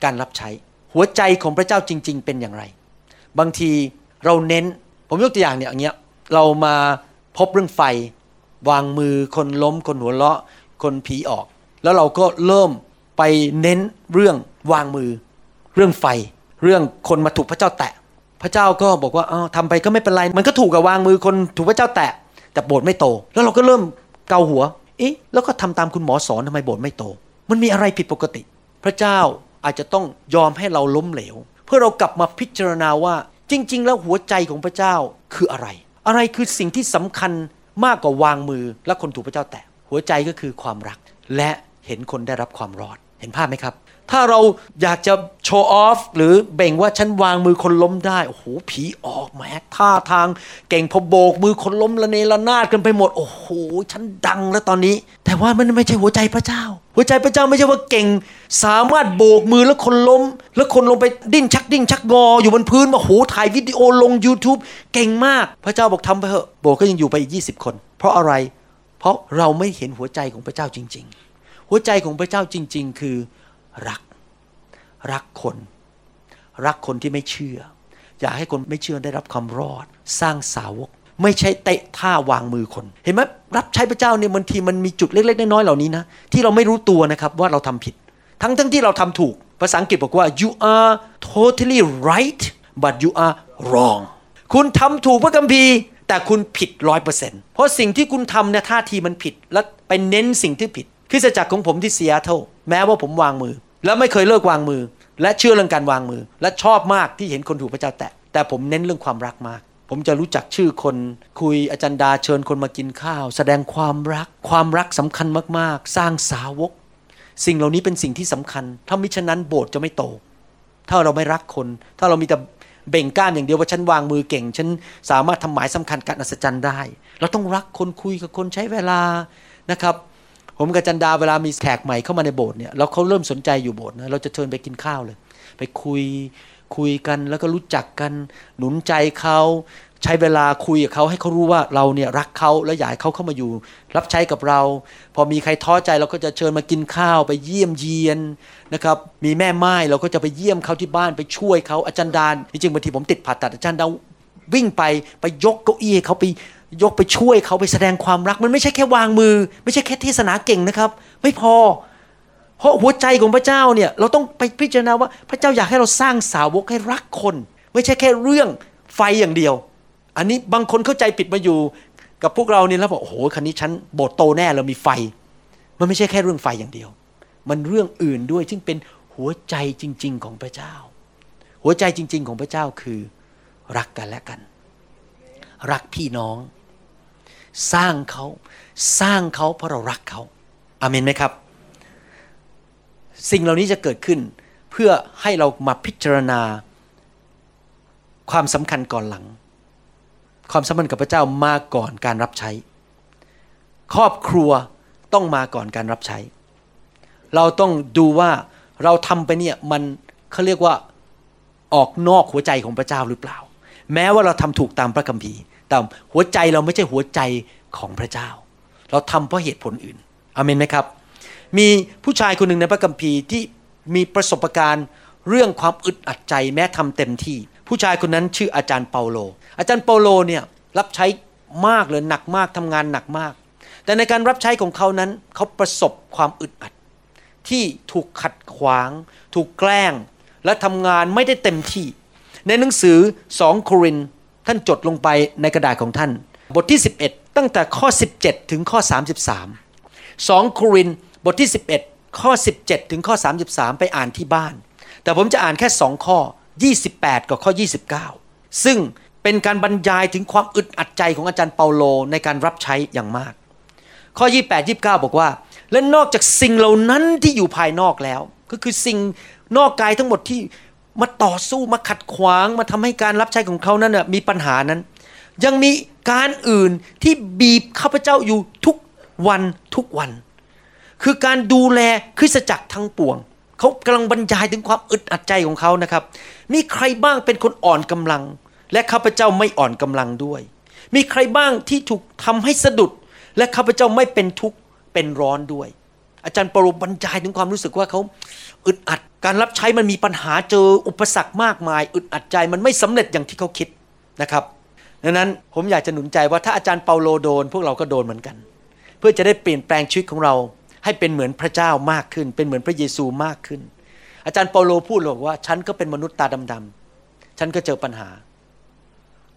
การรับใช้ หัวใจของพระเจ้าจริง ๆ เป็นอย่างไร บางทีเราเน้นผมยกตัวอย่างเนี่ยอย่างเงี้ยเรามาพบเรื่องไฟ วางมือคนล้ม คนหัวเราะ คนผีออก แล้วเราก็เริ่มไปเน้นเรื่องวางมือ เรื่องไฟ เรื่องคนมาถูกพระเจ้าแตะ พระเจ้าก็บอกว่าอ้าวทำไปก็ไม่เป็นไร มันก็ถูกกับวางมือคนถูกพระเจ้าแตะ แต่โบสถ์ไม่โต แล้วเราก็เริ่มเกาหัวเอ๊ะแล้วก็ทำตามคุณหมอสอนทำไมโบสถ์ไม่โต มันมีอะไรผิดปกติ พระเจ้า อาจจะต้องยอมให้เราล้มเหลว เพื่อเรากลับมาพิจารณาว่าจริง ๆ แล้วหัวใจของพระเจ้าคืออะไร อะไรคือสิ่งที่สำคัญมากกว่าวางมือและคนถูกพระเจ้าแตะหัวใจก็คือความรัก และเห็นคนได้รับความรอด เห็นภาพไหมครับ ถ้าเราอยากจะโชว์ออฟหรือเบ่งว่าฉันวางมือคนล้มได้โอ้โหผีออกแหมท่าทาง เก่งพอโบกมือคนล้มละเนระนาดกันไปหมดโอ้โหฉันดังแล้วตอนนี้ แต่ว่ามันไม่ใช่หัวใจพระเจ้า หัวใจพระเจ้าไม่ใช่ว่าเก่ง สามารถโบกมือแล้วคนล้ม แล้วคนลงไปดิ้นชักดิ้นชักงออยู่บนพื้นมาโหถ่ายวิดีโอลง YouTube เก่งมาก พระเจ้าบอกทำไปเถอะโบกก็ยังอยู่ไปอีก 20 คน เพราะอะไร เพราะเราไม่เห็นหัวใจของพระเจ้าจริง ๆ หัวใจของพระเจ้าจริง ๆ คือ รัก รักคน รักคนที่ไม่เชื่อ อยากให้คนไม่เชื่อได้รับความรอด สร้างสาวก ไม่ใช่เตะท่าวางมือคน เห็นไหมรับใช้พระเจ้าเนี่ยบางทีมันมีจุดเล็กๆน้อยๆเหล่านี้นะที่เราไม่รู้ตัวนะครับว่าเราทำผิด ทั้งทั้งที่เราทำถูกภาษาอังกฤษบอกว่า you are totally right but you are wrong คุณทำถูกพระคัมภีร์ แต่คุณผิดร้อยเปอร์เซ็นต์เพราะสิ่งที่คุณทำเนี่ยท่าทีมันผิด และไปเน้นสิ่งที่ผิดคริสตจักรของผมที่เซียเท่าแม้ว่าผมวางมือ แล้วไม่เคยเลิกวางมือ และเชื่อเรื่องการวางมือ และชอบมากที่เห็นคนถูกพระเจ้าแตะ แต่ผมเน้นเรื่องความรักมาก ผมจะรู้จักชื่อคน คุยอาจารย์ดาเชิญคนมากินข้าว แสดงความรัก ความรักสำคัญมากๆ สร้างสาวก สิ่งเหล่านี้เป็นสิ่งที่สำคัญ ถ้ามิฉะนั้นโบสถ์จะไม่โต ถ้าเราไม่รักคน ถ้าเรามีแต่เบ่งกล้ามอย่างเดียวว่าฉันวางมือเก่ง ฉันสามารถทำหมายสำคัญการอัศจรรย์ได้ เราต้องรักคนคุยกับคนใช้เวลานะครับ ผมกับจันดาเวลามีแขกใหม่เข้ามาในโบสถ์เนี่ยเราเขาเริ่มสนใจอยู่โบสถ์นะเราจะเชิญไปกินข้าวเลย ไปคุยคุยกันแล้วก็รู้จักกัน หนุนใจเขาใช้เวลาคุยกับเขาให้เขารู้ว่าเราเนี่ยรักเขาและอยากให้เขาเข้ามาอยู่ รับใช้กับเรา พอมีใครท้อใจเราก็จะเชิญมากินข้าวไปเยี่ยมเยียนนะครับมีแม่ไม้เราก็จะไปเยี่ยมเขาที่บ้านไปช่วยเขาอาจารย์ดานจริงๆบางทีผมติดผ่าตัดอาจารย์ดาวิ่งไปไปยกเก้าอี้ให้เขาไป ยกไปช่วยเขาไปแสดงความรัก มันไม่ใช่แค่วางมือ ไม่ใช่แค่เทศนาเก่งนะครับ ไม่พอ เพราะหัวใจของพระเจ้าเนี่ยเราต้องไปพิจารณาว่าพระเจ้าอยากให้เราสร้างสาวกให้รักคน ไม่ใช่แค่เรื่องไฟอย่างเดียว อันนี้บางคนเข้าใจผิดมาอยู่ กับพวกเราเนี่ยแล้วบอกโอ้โหคันนี้ฉันโบสถ์โตแน่เรามีไฟ มันไม่ใช่แค่เรื่องไฟอย่างเดียว มันเรื่องอื่นด้วยซึ่งเป็นหัวใจจริง ๆ ของพระเจ้า หัวใจจริง ๆ ของพระเจ้าคือ รักกันและกัน รักพี่น้อง สร้างเขาสร้างเขาเพราะเรารักเขาอาเมนไหมครับ สิ่งเหล่านี้จะเกิดขึ้นเพื่อให้เรามาพิจารณาความสำคัญก่อนหลัง ความสัมพันธ์กับพระเจ้ามาก่อนการรับใช้ ครอบครัวต้องมาก่อนการรับใช้ เราต้องดูว่าเราทำไปเนี่ยมันเขาเรียกว่าออกนอกหัวใจของพระเจ้าหรือเปล่า แม้ว่าเราทำถูกตามพระคัมภีร์ แต่หัวใจเราไม่ใช่หัวใจของพระเจ้า เราทำเพราะเหตุผลอื่นอเมนไหมครับ มีผู้ชายคนหนึ่งในพระคัมภีร์ที่มีประสบการณ์เรื่องความอึดอัดใจแม้ทำเต็มที่ ผู้ชายคนนั้นชื่ออาจารย์เปาโล อาจารย์เปาโลเนี่ยรับใช้มากเลยหนักมากทำงานหนักมาก แต่ในการรับใช้ของเขานั้นเขาประสบความอึดอัด ที่ถูกขัดขวาง ถูกแกล้ง และทำงานไม่ได้เต็มที่ ในหนังสือสองโคริน ท่านจดลงไปในกระดาษของท่าน บทที่ 11 ตั้งแต่ข้อ 17 ถึงข้อ 33 2 โครินบทที่ 11 ข้อ 17 ถึงข้อ 33 ไปอ่านที่บ้าน แต่ผมจะอ่านแค่ 2 ข้อ 28 กับข้อ 29 ซึ่งเป็นการบรรยายถึงความอึดอัดใจของอาจารย์เปาโลในการรับใช้อย่างมาก ข้อ 28 29 บอกว่า และนอกจากสิ่งเหล่านั้นที่อยู่ภายนอกแล้ว ก็คือสิ่งนอกกายทั้งหมดที่ มาต่อสู้มาขัดขวางมาทำให้การรับใช้ของเขานั้นมีปัญหานั้น ยังมีการอื่นที่บีบข้าพเจ้าอยู่ทุกวันทุกวัน คือการดูแลคริสตจักรทั้งปวงเขากำลังบรรยายถึงความอึดอัดใจของเขานะครับ มีใครบ้างเป็นคนอ่อนกำลัง และข้าพเจ้าไม่อ่อนกำลังด้วย มีใครบ้างที่ถูกทำให้สะดุด และข้าพเจ้าไม่เป็นทุกข์เป็นร้อนด้วย อาจารย์ปรบรรยายถึงความรู้สึกว่าเขาอึดอัด การรับใช้มันมีปัญหาเจออุปสรรคมากมาย อึดอัดใจมันไม่สำเร็จอย่างที่เขาคิดนะครับดังนั้นผมอยากจะหนุนใจว่าถ้าอาจารย์เปาโลโดน พวกเราก็โดนเหมือนกัน เพื่อจะได้เปลี่ยนแปลงชีวิตของเรา ให้เป็นเหมือนพระเจ้ามากขึ้น เป็นเหมือนพระเยซูมากขึ้น อาจารย์เปาโลพูดบอกว่า ฉันก็เป็นมนุษย์ตาดำๆฉันก็เจอปัญหา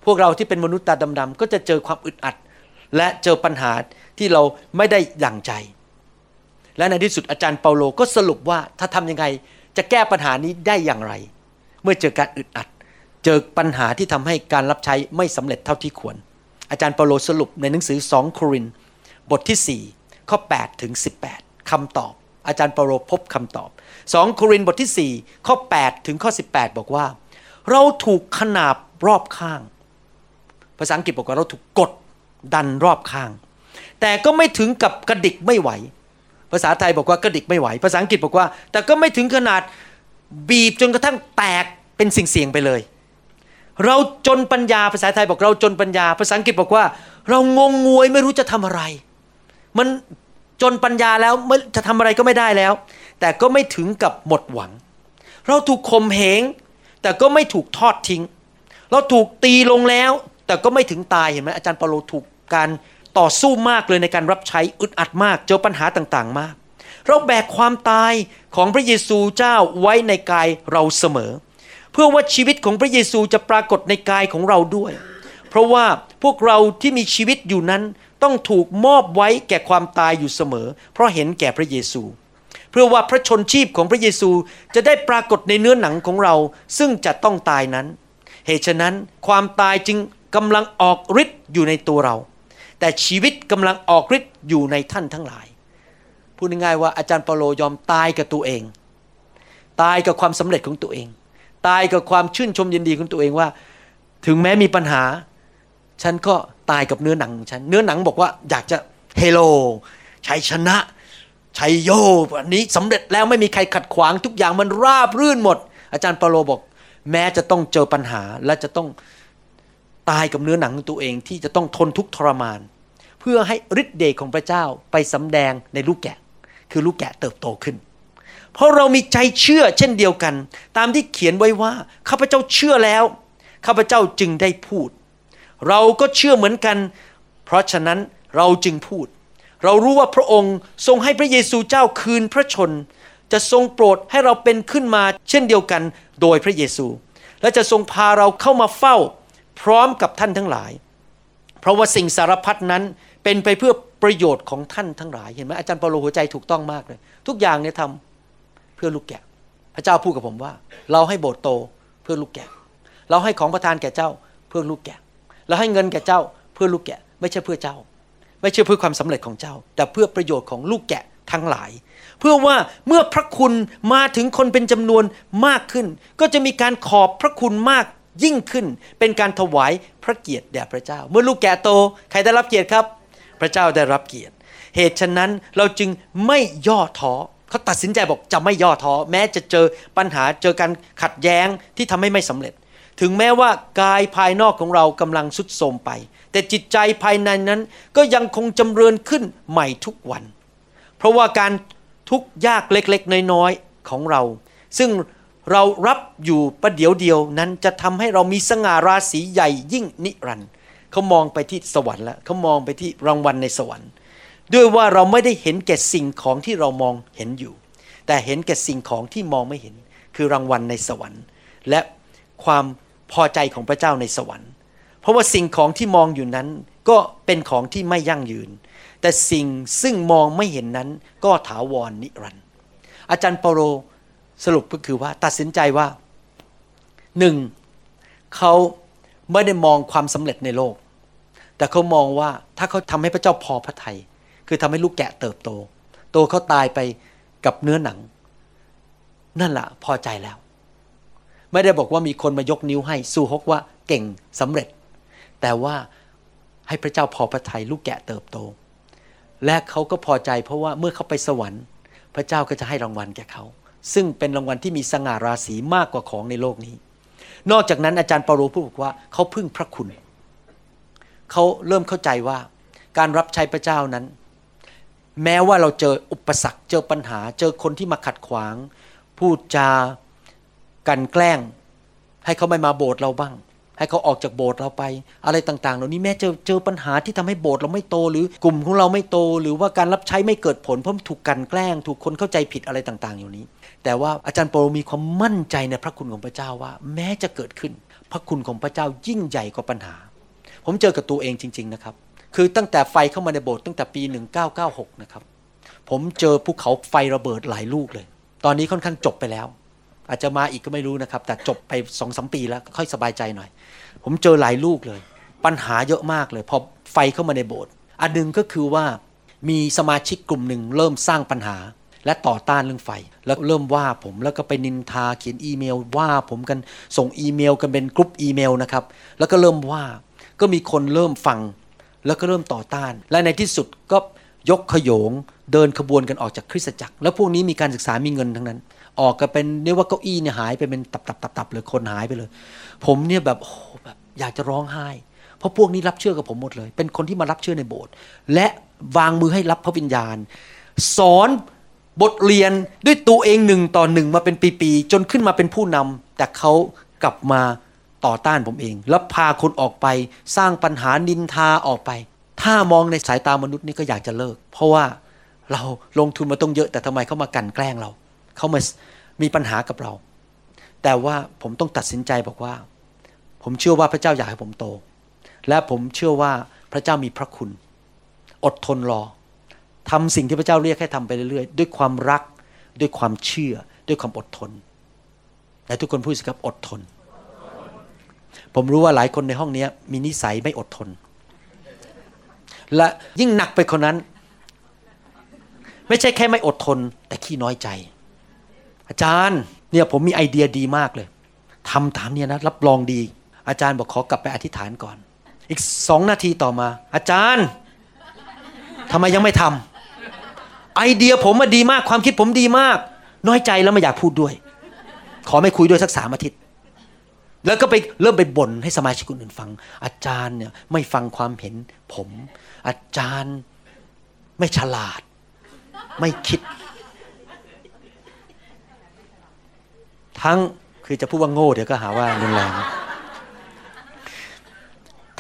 พวกเราที่เป็นมนุษย์ตาดำๆก็จะเจอความอึดอัด และเจอปัญหาที่เราไม่ได้ดั่งใจ และในที่สุดอาจารย์เปาโลก็สรุปว่าถ้าทำยังไง จะแก้ปัญหานี้ได้อย่างไร เมื่อเจอการอึดอัด เจอปัญหาที่ทำให้การรับใช้ไม่สำเร็จเท่าที่ควร อาจารย์เปโลสรุปในหนังสือ 2 โครินบทที่ 4 ข้อ 8 ถึง 18คำตอบ อาจารย์เปโลพบคำตอบ 2 โครินบทที่ 4 ข้อ 8 ถึงข้อ 18 บอกว่า เราถูกขนาบรอบข้าง ภาษาอังกฤษบอกว่าเราถูกกดดันรอบข้าง แต่ก็ไม่ถึงกับกระดิกไม่ไหว ภาษาไทยบอกว่ากระดิกไม่ไหว ภาษาอังกฤษบอกว่า แต่ก็ไม่ถึงขนาดบีบจนกระทั่งแตกเป็นสิ่งเสียงไปเลย เราจนปัญญาภาษาไทยบอกเราจนปัญญา ภาษาอังกฤษบอกว่า เรางงงวยไม่รู้จะทำอะไร มันจนปัญญาแล้วจะทำอะไรก็ไม่ได้แล้ว แต่ก็ไม่ถึงกับหมดหวัง เราถูกข่มเหงแต่ก็ไม่ถูกทอดทิ้ง เราถูกตีลงแล้ว แต่ก็ไม่ถึงตายเห็นไหมอาจารย์เปาโลถูกการ ต่อสู้มากเลยในการรับใช้อึดอัดมากเจอปัญหาต่างๆ มาก เราแบกความตายของพระเยซูเจ้าไว้ในกายเราเสมอ เพื่อว่าชีวิตของพระเยซูจะปรากฏในกายของเราด้วย เพราะว่าพวกเราที่มีชีวิตอยู่นั้นต้องถูกมอบไว้แก่ความตายอยู่เสมอ เพราะเห็นแก่พระเยซู เพื่อว่าพระชนชีพของพระเยซูจะได้ปรากฏในเนื้อหนังของเรา ซึ่งจะต้องตายนั้น เหตุฉะนั้นความตายจึงกำลังออกฤทธิ์อยู่ในตัวเรา แต่ชีวิตกำลังออกฤทธิ์อยู่ในท่านทั้งหลาย พูดง่ายๆว่าอาจารย์เปโลยอมตายกับตัวเอง ตายกับความสำเร็จของตัวเอง ตายกับความชื่นชมยินดีของตัวเองว่า ถึงแม้มีปัญหา ฉันก็ตายกับเนื้อหนังฉัน เนื้อหนังบอกว่าอยากจะเฮโลชัยชนะชัยโยวันนี้สำเร็จแล้วไม่มีใครขัดขวางทุกอย่างมันราบรื่นหมด อาจารย์เปโลบอก แม้จะต้องเจอปัญหาและจะต้อง ตายกับเนื้อหนังของตัวเองที่จะต้องทนทุกทรมาน เพื่อให้ฤทธิ์เดชของพระเจ้าไปสำแดงในลูกแกะ คือลูกแกะเติบโตขึ้น เพราะเรามีใจเชื่อเช่นเดียวกัน ตามที่เขียนไว้ว่าข้าพเจ้าเชื่อแล้วข้าพเจ้าจึงได้พูด เราก็เชื่อเหมือนกัน เพราะฉะนั้นเราจึงพูด เรารู้ว่าพระองค์ทรงให้พระเยซูเจ้าคืนพระชน จะทรงโปรดให้เราเป็นขึ้นมาเช่นเดียวกันโดยพระเยซู และจะทรงพาเราเข้ามาเฝ้า พร้อมกับท่านทั้งหลาย เพราะว่าสิ่งสารพัดนั้นเป็นไปเพื่อประโยชน์ของท่านทั้งหลาย เห็นไหมอาจารย์เปาโลหัวใจถูกต้องมากเลย ทุกอย่างเนี่ยทำเพื่อลูกแกะ พระเจ้าพูดกับผมว่า เราให้โบสถ์โตเพื่อลูกแกะ เราให้ของประทานแก่เจ้าเพื่อลูกแกะ เราให้เงินแก่เจ้าเพื่อลูกแกะ ไม่ใช่เพื่อเจ้า ไม่ใช่เพื่อความสำเร็จของเจ้า แต่เพื่อประโยชน์ของลูกแกะทั้งหลาย เพื่อว่าเมื่อพระคุณมาถึงคนเป็นจำนวนมากขึ้น ก็จะมีการขอบพระคุณมาก ยิ่งขึ้น เป็นการถวายพระเกียรติแด่พระเจ้า เมื่อลูกแกะโตใครได้รับเกียรติครับ พระเจ้าได้รับเกียรติ เหตุฉะนั้นเราจึงไม่ย่อท้อเขาตัดสินใจบอกจะไม่ย่อท้อแม้จะเจอปัญหาเจอการขัดแย้งที่ทำให้ไม่สำเร็จ ถึงแม้ว่ากายภายนอกของเรากำลังสุดโทรมไป แต่จิตใจภายในนั้นก็ยังคงจำเริญขึ้นใหม่ทุกวัน เพราะว่าการทุกยากเล็กๆ น้อยๆของเรา ซึ่ง เรารับอยู่ประเดี๋ยวเดียวนั้นจะทำให้เรามีสง่าราศีใหญ่ยิ่งนิรันดร์เขามองไปที่สวรรค์แล้วเขามองไปที่รางวัลในสวรรค์ ด้วยว่าเราไม่ได้เห็นแก่สิ่งของที่เรามองเห็นอยู่ แต่เห็นแก่สิ่งของที่มองไม่เห็น คือรางวัลในสวรรค์ และความพอใจของพระเจ้าในสวรรค์ เพราะว่าสิ่งของที่มองอยู่นั้นก็เป็นของที่ไม่ยั่งยืน แต่สิ่งซึ่งมองไม่เห็นนั้นก็ถาวรนิรันดร์อาจารย์เปาโล สรุปก็คือว่าตัดสินใจว่าหนึ่งเขาไม่ได้มองความสำเร็จในโลก แต่เขามองว่าถ้าเขาทำให้พระเจ้าพอพระทยัยคือทำให้ลูกแกะเติบโต โตเขาตายไปกับเนื้อหนัง นั่นแหละพอใจแล้ว ไม่ได้บอกว่ามีคนมายกนิ้วให้สู้ฮกว่าเก่งสำเร็จ แต่ว่าให้พระเจ้าพอพระทยัยลูกแกะเติบโต และเขาก็พอใจเพราะว่าเมื่อเขาไปสวรรค์ พระเจ้าก็จะให้รางวัลแก่เขา ซึ่งเป็นรางวัลที่มีสง่าราศีมากกว่าของในโลกนี้ นอกจากนั้นอาจารย์เปาโลพูดบอกว่าเขาพึ่งพระคุณเขาเริ่มเข้าใจว่าการรับใช้พระเจ้านั้น แม้ว่าเราเจออุปสรรคเจอปัญหา เจอคนที่มาขัดขวาง พูดจากันแกล้ง ให้เขาไม่มาโบสถ์เราบ้าง ให้เขาออกจากโบสถ์เราไป อะไรต่าง ๆ เหล่านี้แม้เจอเจอปัญหาที่ทำให้โบสถ์เราไม่โต หรือกลุ่มของเราไม่โต หรือว่าการรับใช้ไม่เกิดผลเพราะถูกกันแกล้ง ถูกคนเข้าใจผิดอะไรต่าง ๆ อยู่นี้ แต่ว่าอาจารย์โปรมีความมั่นใจในพระคุณของพระเจ้าว่า แม้จะเกิดขึ้น พระคุณของพระเจ้ายิ่งใหญ่กว่าปัญหา ผมเจอกับตัวเองจริง ๆนะครับ คือตั้งแต่ไฟเข้ามาในโบสถ์ตั้งแต่ปี 1996 นะครับ ผมเจอภูเขาไฟระเบิดหลายลูกเลย ตอนนี้ค่อนข้างจบไปแล้ว อาจจะมาอีกก็ไม่รู้นะครับ แต่จบไปสองสมปีแล้วค่อยสบายใจหน่อย ผมเจอหลายลูกเลย ปัญหาเยอะมากเลยพอไฟเข้ามาในโบสถ์อันหนึงก็คือว่ามีสมาชิกกลุ่มหนึ่งเริ่มสร้างปัญหา และต่อต้านเรื่องไฟ แล้วเริ่มว่าผมแล้วก็ไปนินทาเขียนอีเมลว่าผมกันส่งอีเมลกันเป็นกรุ๊ปอีเมลนะครับ แล้วก็เริ่มว่าก็มีคนเริ่มฟัง แล้วก็เริ่มต่อต้าน และในที่สุดก็ยกขโยงเดินขบวนกันออกจากคริสตจักร แล้วพวกนี้มีการศึกษามีเงินทั้งนั้น ออกกันเป็นเรียกว่าเก้าอี้เนี่ยหายไปเป็นตับตับตับตับเลยคนหายไปเลย ผมเนี่ยแบบโอ้โหแบบอยากจะร้องไห้ เพราะพวกนี้รับเชื่อกับผมหมดเลย เป็นคนที่มารับเชื่อในโบสถ์และวางมือให้รับพระวิญญาณ สอน บทเรียนด้วยตัวเองหนึ่งต่อหนึ่งมาเป็นปีๆจนขึ้นมาเป็นผู้นำแต่เขากลับมาต่อต้านผมเอง แล้วพาคนออกไปสร้างปัญหานินทาออกไป ถ้ามองในสายตามนุษย์นี่ก็อยากจะเลิก เพราะว่าเราลงทุนมาต้องเยอะแต่ทำไมเขามากันแกล้งเราเขามามีปัญหากับเรา แต่ว่าผมต้องตัดสินใจบอกว่า ผมเชื่อว่าพระเจ้าอยากให้ผมโต และผมเชื่อว่าพระเจ้ามีพระคุณ อดทนรอ ทำสิ่งที่พระเจ้าเรียกให้ทำไปเรื่อยๆ ด้วยความรัก ด้วยความเชื่อ ด้วยความอดทนและทุกคนพูดสิครับอดทน ผมรู้ว่าหลายคนในห้องนี้มีนิสัยไม่อดทน และยิ่งหนักไปคนนั้น ไม่ใช่แค่ไม่อดทน แต่ขี้น้อยใจ อาจารย์เนี่ยผมมีไอเดียดีมากเลยทำตามเนี่ยนะรับรองดี อาจารย์บอกขอกลับไปอธิษฐานก่อน อีกสองนาทีต่อมา อาจารย์ทำไมยังไม่ทำ ไอเดียผมมาดีมากความคิดผมดีมาก น้อยใจแล้วไม่อยากพูดด้วย ขอไม่คุยด้วยสักสามอาทิตย์ แล้วก็ไปเริ่มไปบ่นให้สมาชิกคนอื่นฟัง อาจารย์เนี่ยไม่ฟังความเห็นผม อาจารย์ไม่ฉลาด ไม่คิด ทั้งคือจะพูดว่าโง่เดี๋ยวก็หาว่ารุนแรง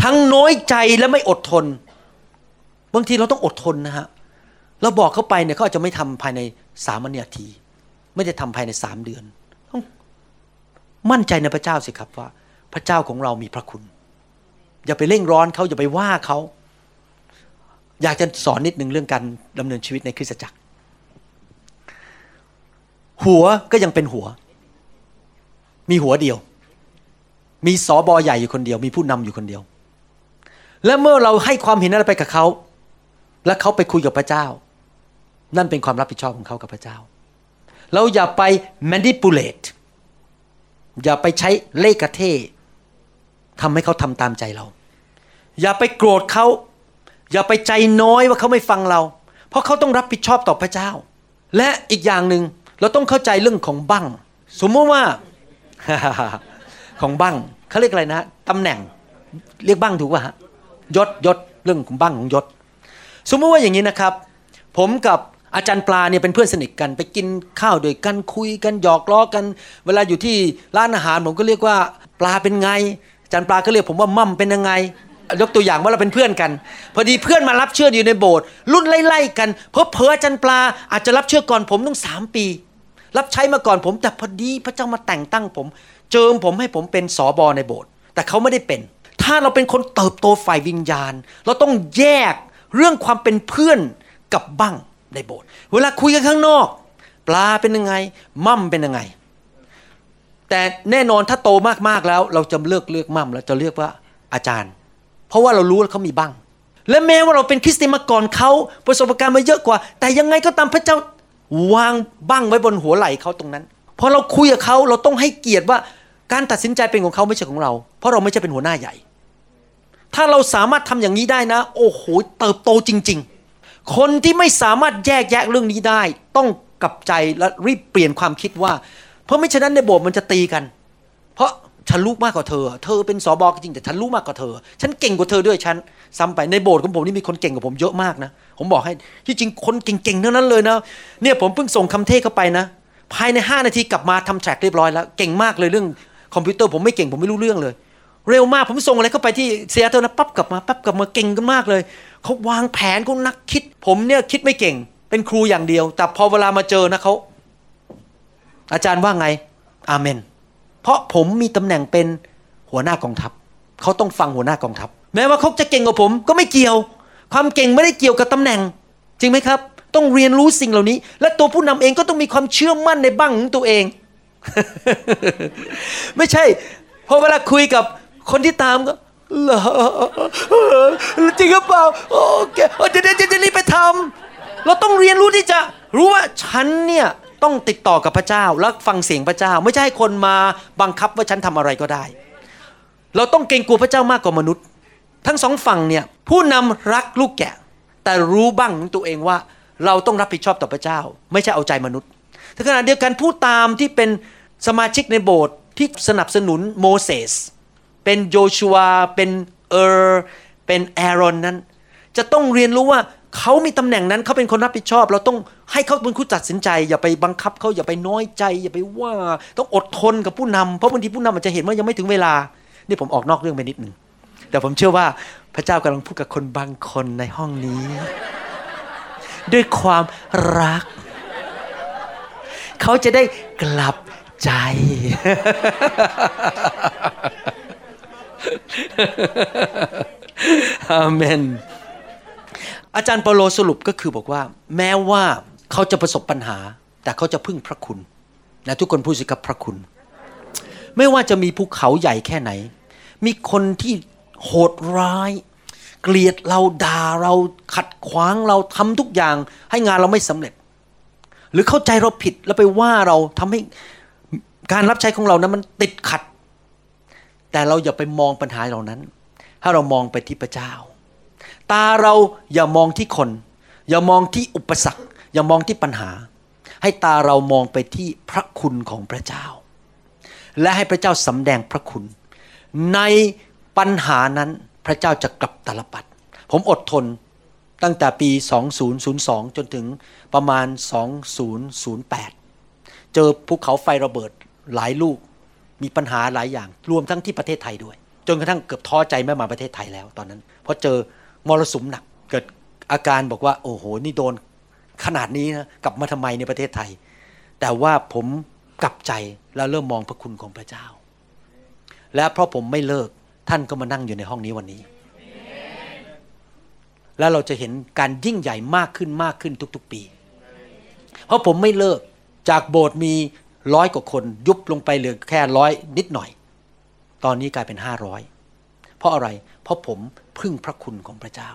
ทั้งน้อยใจและไม่อดทน บางทีเราต้องอดทนนะฮะ เราบอกเขาไปเนี่ยเขาอาจจะไม่ทำภายในสามนาที ไม่ได้ทำภายในสามเดือนต้องมั่นใจในพระเจ้าสิครับว่า พระเจ้าของเรามีพระคุณ อย่าไปเร่งร้อนเขาอย่าไปว่าเขาอยากจะสอนนิดหนึ่งเรื่องการดำเนินชีวิตในคริสตจักร หัวก็ยังเป็นหัว มีหัวเดียว มีสอบอใหญ่อยู่คนเดียว มีผู้นำอยู่คนเดียว และเมื่อเราให้ความเห็นอะไรไปกับเขา และเขาไปคุยกับพระเจ้า นั่นเป็นความรับผิดชอบของเขากับพระเจ้า เราอย่าไป manipulate อย่าไปใช้เล่กระเททำให้เขาทำตามใจเรา อย่าไปโกรธเขา อย่าไปใจน้อยว่าเขาไม่ฟังเรา เพราะเขาต้องรับผิดชอบต่อพระเจ้า และอีกอย่างหนึ่งเราต้องเข้าใจเรื่องของบั้งสมมติว่าของบั้งเขาเรียกอะไรนะตำแหน่งเรียกบั้งถูกป่ะฮะยศยศเรื่องของบั้งของยศ สมมติว่าอย่างนี้นะครับ ผมกับ อาจารย์ปลาเนี่ยเป็นเพื่อนสนิทกันไปกินข้าวด้วยกันคุยกันหยอกล้อกัน เวลาอยู่ที่ร้านอาหารผมก็เรียกว่าปลาเป็นไง อาจารย์ปลาก็เรียกผมว่ามั่มเป็นยังไง ยกตัวอย่างว่าเราเป็นเพื่อนกัน พอดีเพื่อนมารับเชื่ออยู่ในโบสถ์รุ่นไล่ๆกันเพราะเพออาจารย์ปลาอาจจะรับเชื่อก่อนผมต้องสามปี รับใช้มาก่อนผม แต่พอดีพระเจ้ามาแต่งตั้งผม เจิมผมให้ผมเป็นสอบอในโบสถ์แต่เขาไม่ได้เป็น ถ้าเราเป็นคนเติบโตฝ่ายวิญญาณ เราต้องแยกเรื่องความเป็นเพื่อนกับบ้าง ในโบสถ์เวลาคุยกันข้างนอก ปลาเป็นยังไง มั่มเป็นยังไง แต่แน่นอนถ้าโตมากๆแล้ว เราจะเลือกเลือกมั่มแล้วจะเรียกว่าอาจารย์ เพราะว่าเรารู้ว่าเขามีบ้าง และแม้ว่าเราเป็นคริสเตียนมาก่อนเขาประสบการณ์มาเยอะกว่า แต่ยังไงก็ตามพระเจ้าวางบ้างไว้บนหัวไหล่เขาตรงนั้นพอเราคุยกับเขาเราต้องให้เกียรติว่าการตัดสินใจเป็นของเขาไม่ใช่ของเรา เพราะเราไม่ใช่เป็นหัวหน้าใหญ่ ถ้าเราสามารถทำอย่างนี้ได้นะ โอ้โหเติบโตจริง ๆ คนที่ไม่สามารถแยกแยะเรื่องนี้ได้ ต้องกลับใจและรีบเปลี่ยนความคิดว่า เพราะไม่ฉะนั้นในโบสถ์มันจะตีกัน เพราะฉันรู้มากกว่าเธอ เธอเป็นสอบอจริงแต่ฉันรู้มากกว่าเธอ ฉันเก่งกว่าเธอด้วยฉันซ้ำไปในโบสถ์ของผมนี่มีคนเก่งกว่าผมเยอะมากนะ ผมบอกให้ที่จริงคนเก่งๆทั้งนั้นเลยนะ เนี่ยผมเพิ่งส่งคำเทศเข้าไปนะ ภายใน 5 นาทีกลับมาทำ track เรียบร้อยแล้ว เก่งมากเลยเรื่องคอมพิวเตอร์ผมไม่เก่งผมไม่รู้เรื่องเลย เร็วมากผมส่งอะไรเข้าไปที่เซียเตอร์นะปั๊บกลับมาปั๊บกลับมาเก่งกันมากเลย เขาวางแผนเขานักคิด ผมเนี่ยคิดไม่เก่ง เป็นครูอย่างเดียว แต่พอเวลามาเจอนะเขาอาจารย์ว่าไง อาเมน เพราะผมมีตำแหน่งเป็นหัวหน้ากองทัพเขาต้องฟังหัวหน้ากองทัพ แม้ว่าเขาจะเก่งกว่าผมก็ไม่เกี่ยว ความเก่งไม่ได้เกี่ยวกับตำแหน่ง จริงไหมครับ ต้องเรียนรู้สิ่งเหล่านี้ และตัวผู้นำเองก็ต้องมีความเชื่อมั่นในบ้างของตัวเอง ไม่ใช่พอเวลาคุยกับคนที่ตามก็ เหรอจริงหรือเปล่าโอเคเดี๋ยวเดี๋ยวจะรีบไปทำเราต้องเรียนรู้ที่จะรู้ว่าฉันเนี่ยต้องติดต่อกับพระเจ้าแล้วฟังเสียงพระเจ้า ไม่ใช่ให้คนมาบังคับว่าฉันทำอะไรก็ได้ เราต้องเกรงกลัวพระเจ้ามากกว่ามนุษย์ ทั้งสองฝั่งเนี่ยผู้นำรักลูกแกะ แต่รู้บ้างของตัวเองว่า เราต้องรับผิดชอบต่อพระเจ้า ไม่ใช่เอาใจมนุษย์แต่ขณะเดียวกันผู้ตามที่เป็นสมาชิกในโบสถ์ที่สนับสนุนโมเสส เป็นโยชัวเป็นเออร์เป็นแอรอนนั้น จะต้องเรียนรู้ว่าเขามีตำแหน่งนั้นเขาเป็นคนรับผิดชอบ เราต้องให้เขาเป็นผู้ตัดสินใจ อย่าไปบังคับเขาอย่าไปน้อยใจ อย่าไปว่าต้องอดทนกับผู้นำเพราะบางทีผู้นำอาจจะเห็นว่ายังไม่ถึงเวลานี่ผมออกนอกเรื่องไปนิดหนึ่งแต่ผมเชื่อว่าพระเจ้ากำลังพูดกับคนบางคนในห้องนี้ ด้วยความรัก เขาจะได้กลับใจ อาเมน อาจารย์เปโลสรุปก็คือบอกว่า แม้ว่าเขาจะประสบปัญหา แต่เขาจะพึ่งพระคุณนะทุกคนพูดสิครับพระคุณ ไม่ว่าจะมีภูเขาใหญ่แค่ไหน มีคนที่โหดร้าย เกลียดเราด่าเราขัดขวางเราทำทุกอย่าง ให้งานเราไม่สำเร็จ หรือเข้าใจเราผิดแล้วไปว่าเราทำให้การรับใช้ของเรานั้นมันติดขัด แต่เราอย่าไปมองปัญหาเหล่านั้น ถ้าเรามองไปที่พระเจ้า ตาเราอย่ามองที่คน อย่ามองที่อุปสรรค อย่ามองที่ปัญหา ให้ตาเรามองไปที่พระคุณของพระเจ้า และให้พระเจ้าสำแดงพระคุณ ในปัญหานั้นพระเจ้าจะกลับตาลปัด ผมอดทนตั้งแต่ปี 2002 จนถึงประมาณ 2008 เจอภูเขาไฟระเบิดหลายลูก มีปัญหาหลายอย่าง รวมทั้งที่ประเทศไทยด้วย จนกระทั่งเกือบท้อใจไม่มาประเทศไทยแล้วตอนนั้น เพราะเจอมรสุมหนัก เกิดอาการบอกว่า โอ้โห นี่โดนขนาดนี้นะกลับมาทำไมในประเทศไทย แต่ว่าผมกลับใจแล้วเริ่มมองพระคุณของพระเจ้า และเพราะผมไม่เลิกท่านก็มานั่งอยู่ในห้องนี้วันนี้ แล้วเราจะเห็นการยิ่งใหญ่มากขึ้นมากขึ้นทุก ๆ ปี เพราะผมไม่เลิกจากโบสถ์มี ร้อยกว่าคน ยุบลงไปเหลือแค่ร้อยนิดหน่อย ตอนนี้กลายเป็นห้าร้อยเพราะอะไรเพราะผมพึ่งพระคุณของพระเจ้า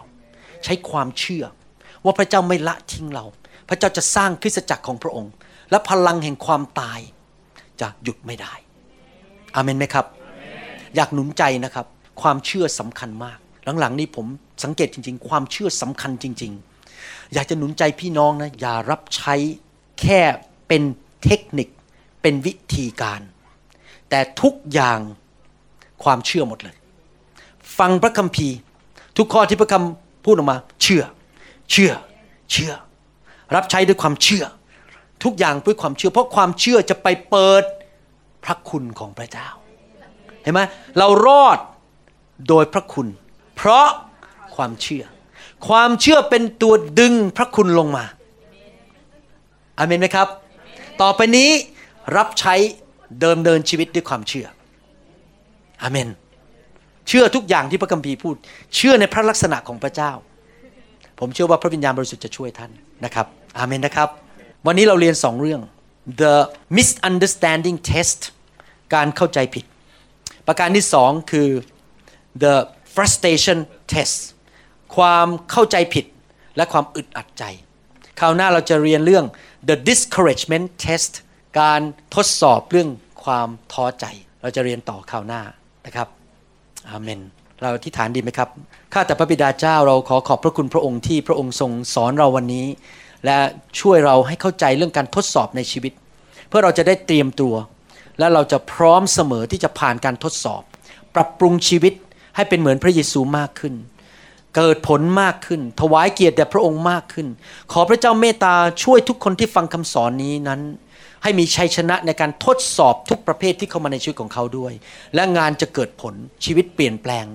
ใช้ความเชื่อ ว่าพระเจ้าไม่ละทิ้งเรา พระเจ้าจะสร้างคริสตจักรของพระองค์ และพลังแห่งความตายจะหยุดไม่ได้อาเมนไหมครับ อยากหนุนใจนะครับ ความเชื่อสำคัญมาก หลังๆ นี้ผมสังเกตจริง ๆ ความเชื่อสำคัญจริง ๆ อยากจะหนุนใจพี่น้องนะอย่ารับใช้แค่เป็นเทคนิค เป็นวิธีการ แต่ทุกอย่างความเชื่อหมดเลย ฟังพระคัมภีร์ ทุกข้อที่พระคำพูดออกมา เชื่อ เชื่อ เชื่อ รับใช้ด้วยความเชื่อ ทุกอย่างด้วยความเชื่อ เพราะความเชื่อจะไปเปิดพระคุณของพระเจ้า เห็นไหมเรารอดโดยพระคุณ เพราะความเชื่อ ความเชื่อเป็นตัวดึงพระคุณลงมาอเมนไหมครับ ต่อไปนี้ รับใช้เดิมเดินชีวิตด้วยความเชื่ออาเมน เชื่อทุกอย่างที่พระคัมภีร์พูด เชื่อในพระลักษณะของพระเจ้า ผมเชื่อว่าพระวิญญาณบริสุทธิ์จะช่วยท่านนะครับอาเมนนะครับ วันนี้เราเรียนสองเรื่อง the misunderstanding test การเข้าใจผิด ประการที่สองคือ the frustration test ความเข้าใจผิดและความอึดอัดใจ คราวหน้าเราจะเรียนเรื่อง the discouragement test การทดสอบเรื่องความท้อใจ เราจะเรียนต่อคราวหน้านะครับอาเมน เราอธิษฐานดีไหมครับ ข้าแต่พระบิดาเจ้าเราขอขอบพระคุณพระองค์ที่พระองค์ทรงสอนเราวันนี้ และช่วยเราให้เข้าใจเรื่องการทดสอบในชีวิต เพื่อเราจะได้เตรียมตัว และเราจะพร้อมเสมอที่จะผ่านการทดสอบ ปรับปรุงชีวิตให้เป็นเหมือนพระเยซูมากขึ้น เกิดผลมากขึ้น ถวายเกียรติแด่พระองค์มากขึ้น ขอพระเจ้าเมตตาช่วยทุกคนที่ฟังคำสอนนี้นั้น ให้มีชัยชนะในการทดสอบทุกประเภทที่เข้ามาในชีวิตของเขาด้วย และงานจะเกิดผลชีวิตเปลี่ยนแปลง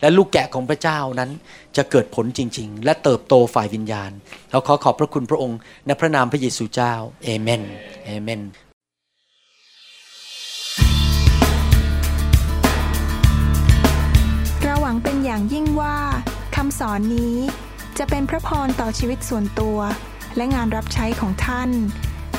และลูกแกะของพระเจ้านั้นจะเกิดผลจริง ๆ และเติบโตฝ่ายวิญญาณเราขอขอบพระคุณพระองค์ในพระนามพระเยซูเจ้าเอเมนเอเมนเราหวังเป็นอย่างยิ่งว่าคำสอนนี้จะเป็นพระพรต่อชีวิตส่วนตัว และงานรับใช้ของท่าน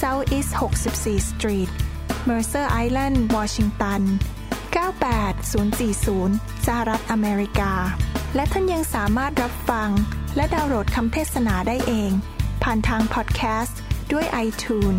South East 64 Street Mercer Island Washington 98040 สหรัฐอเมริกา และท่านยังสามารถรับฟัง และดาวน์โหลดคำเทศนาได้เอง ผ่านทางพอดแคสต์ด้วย iTunes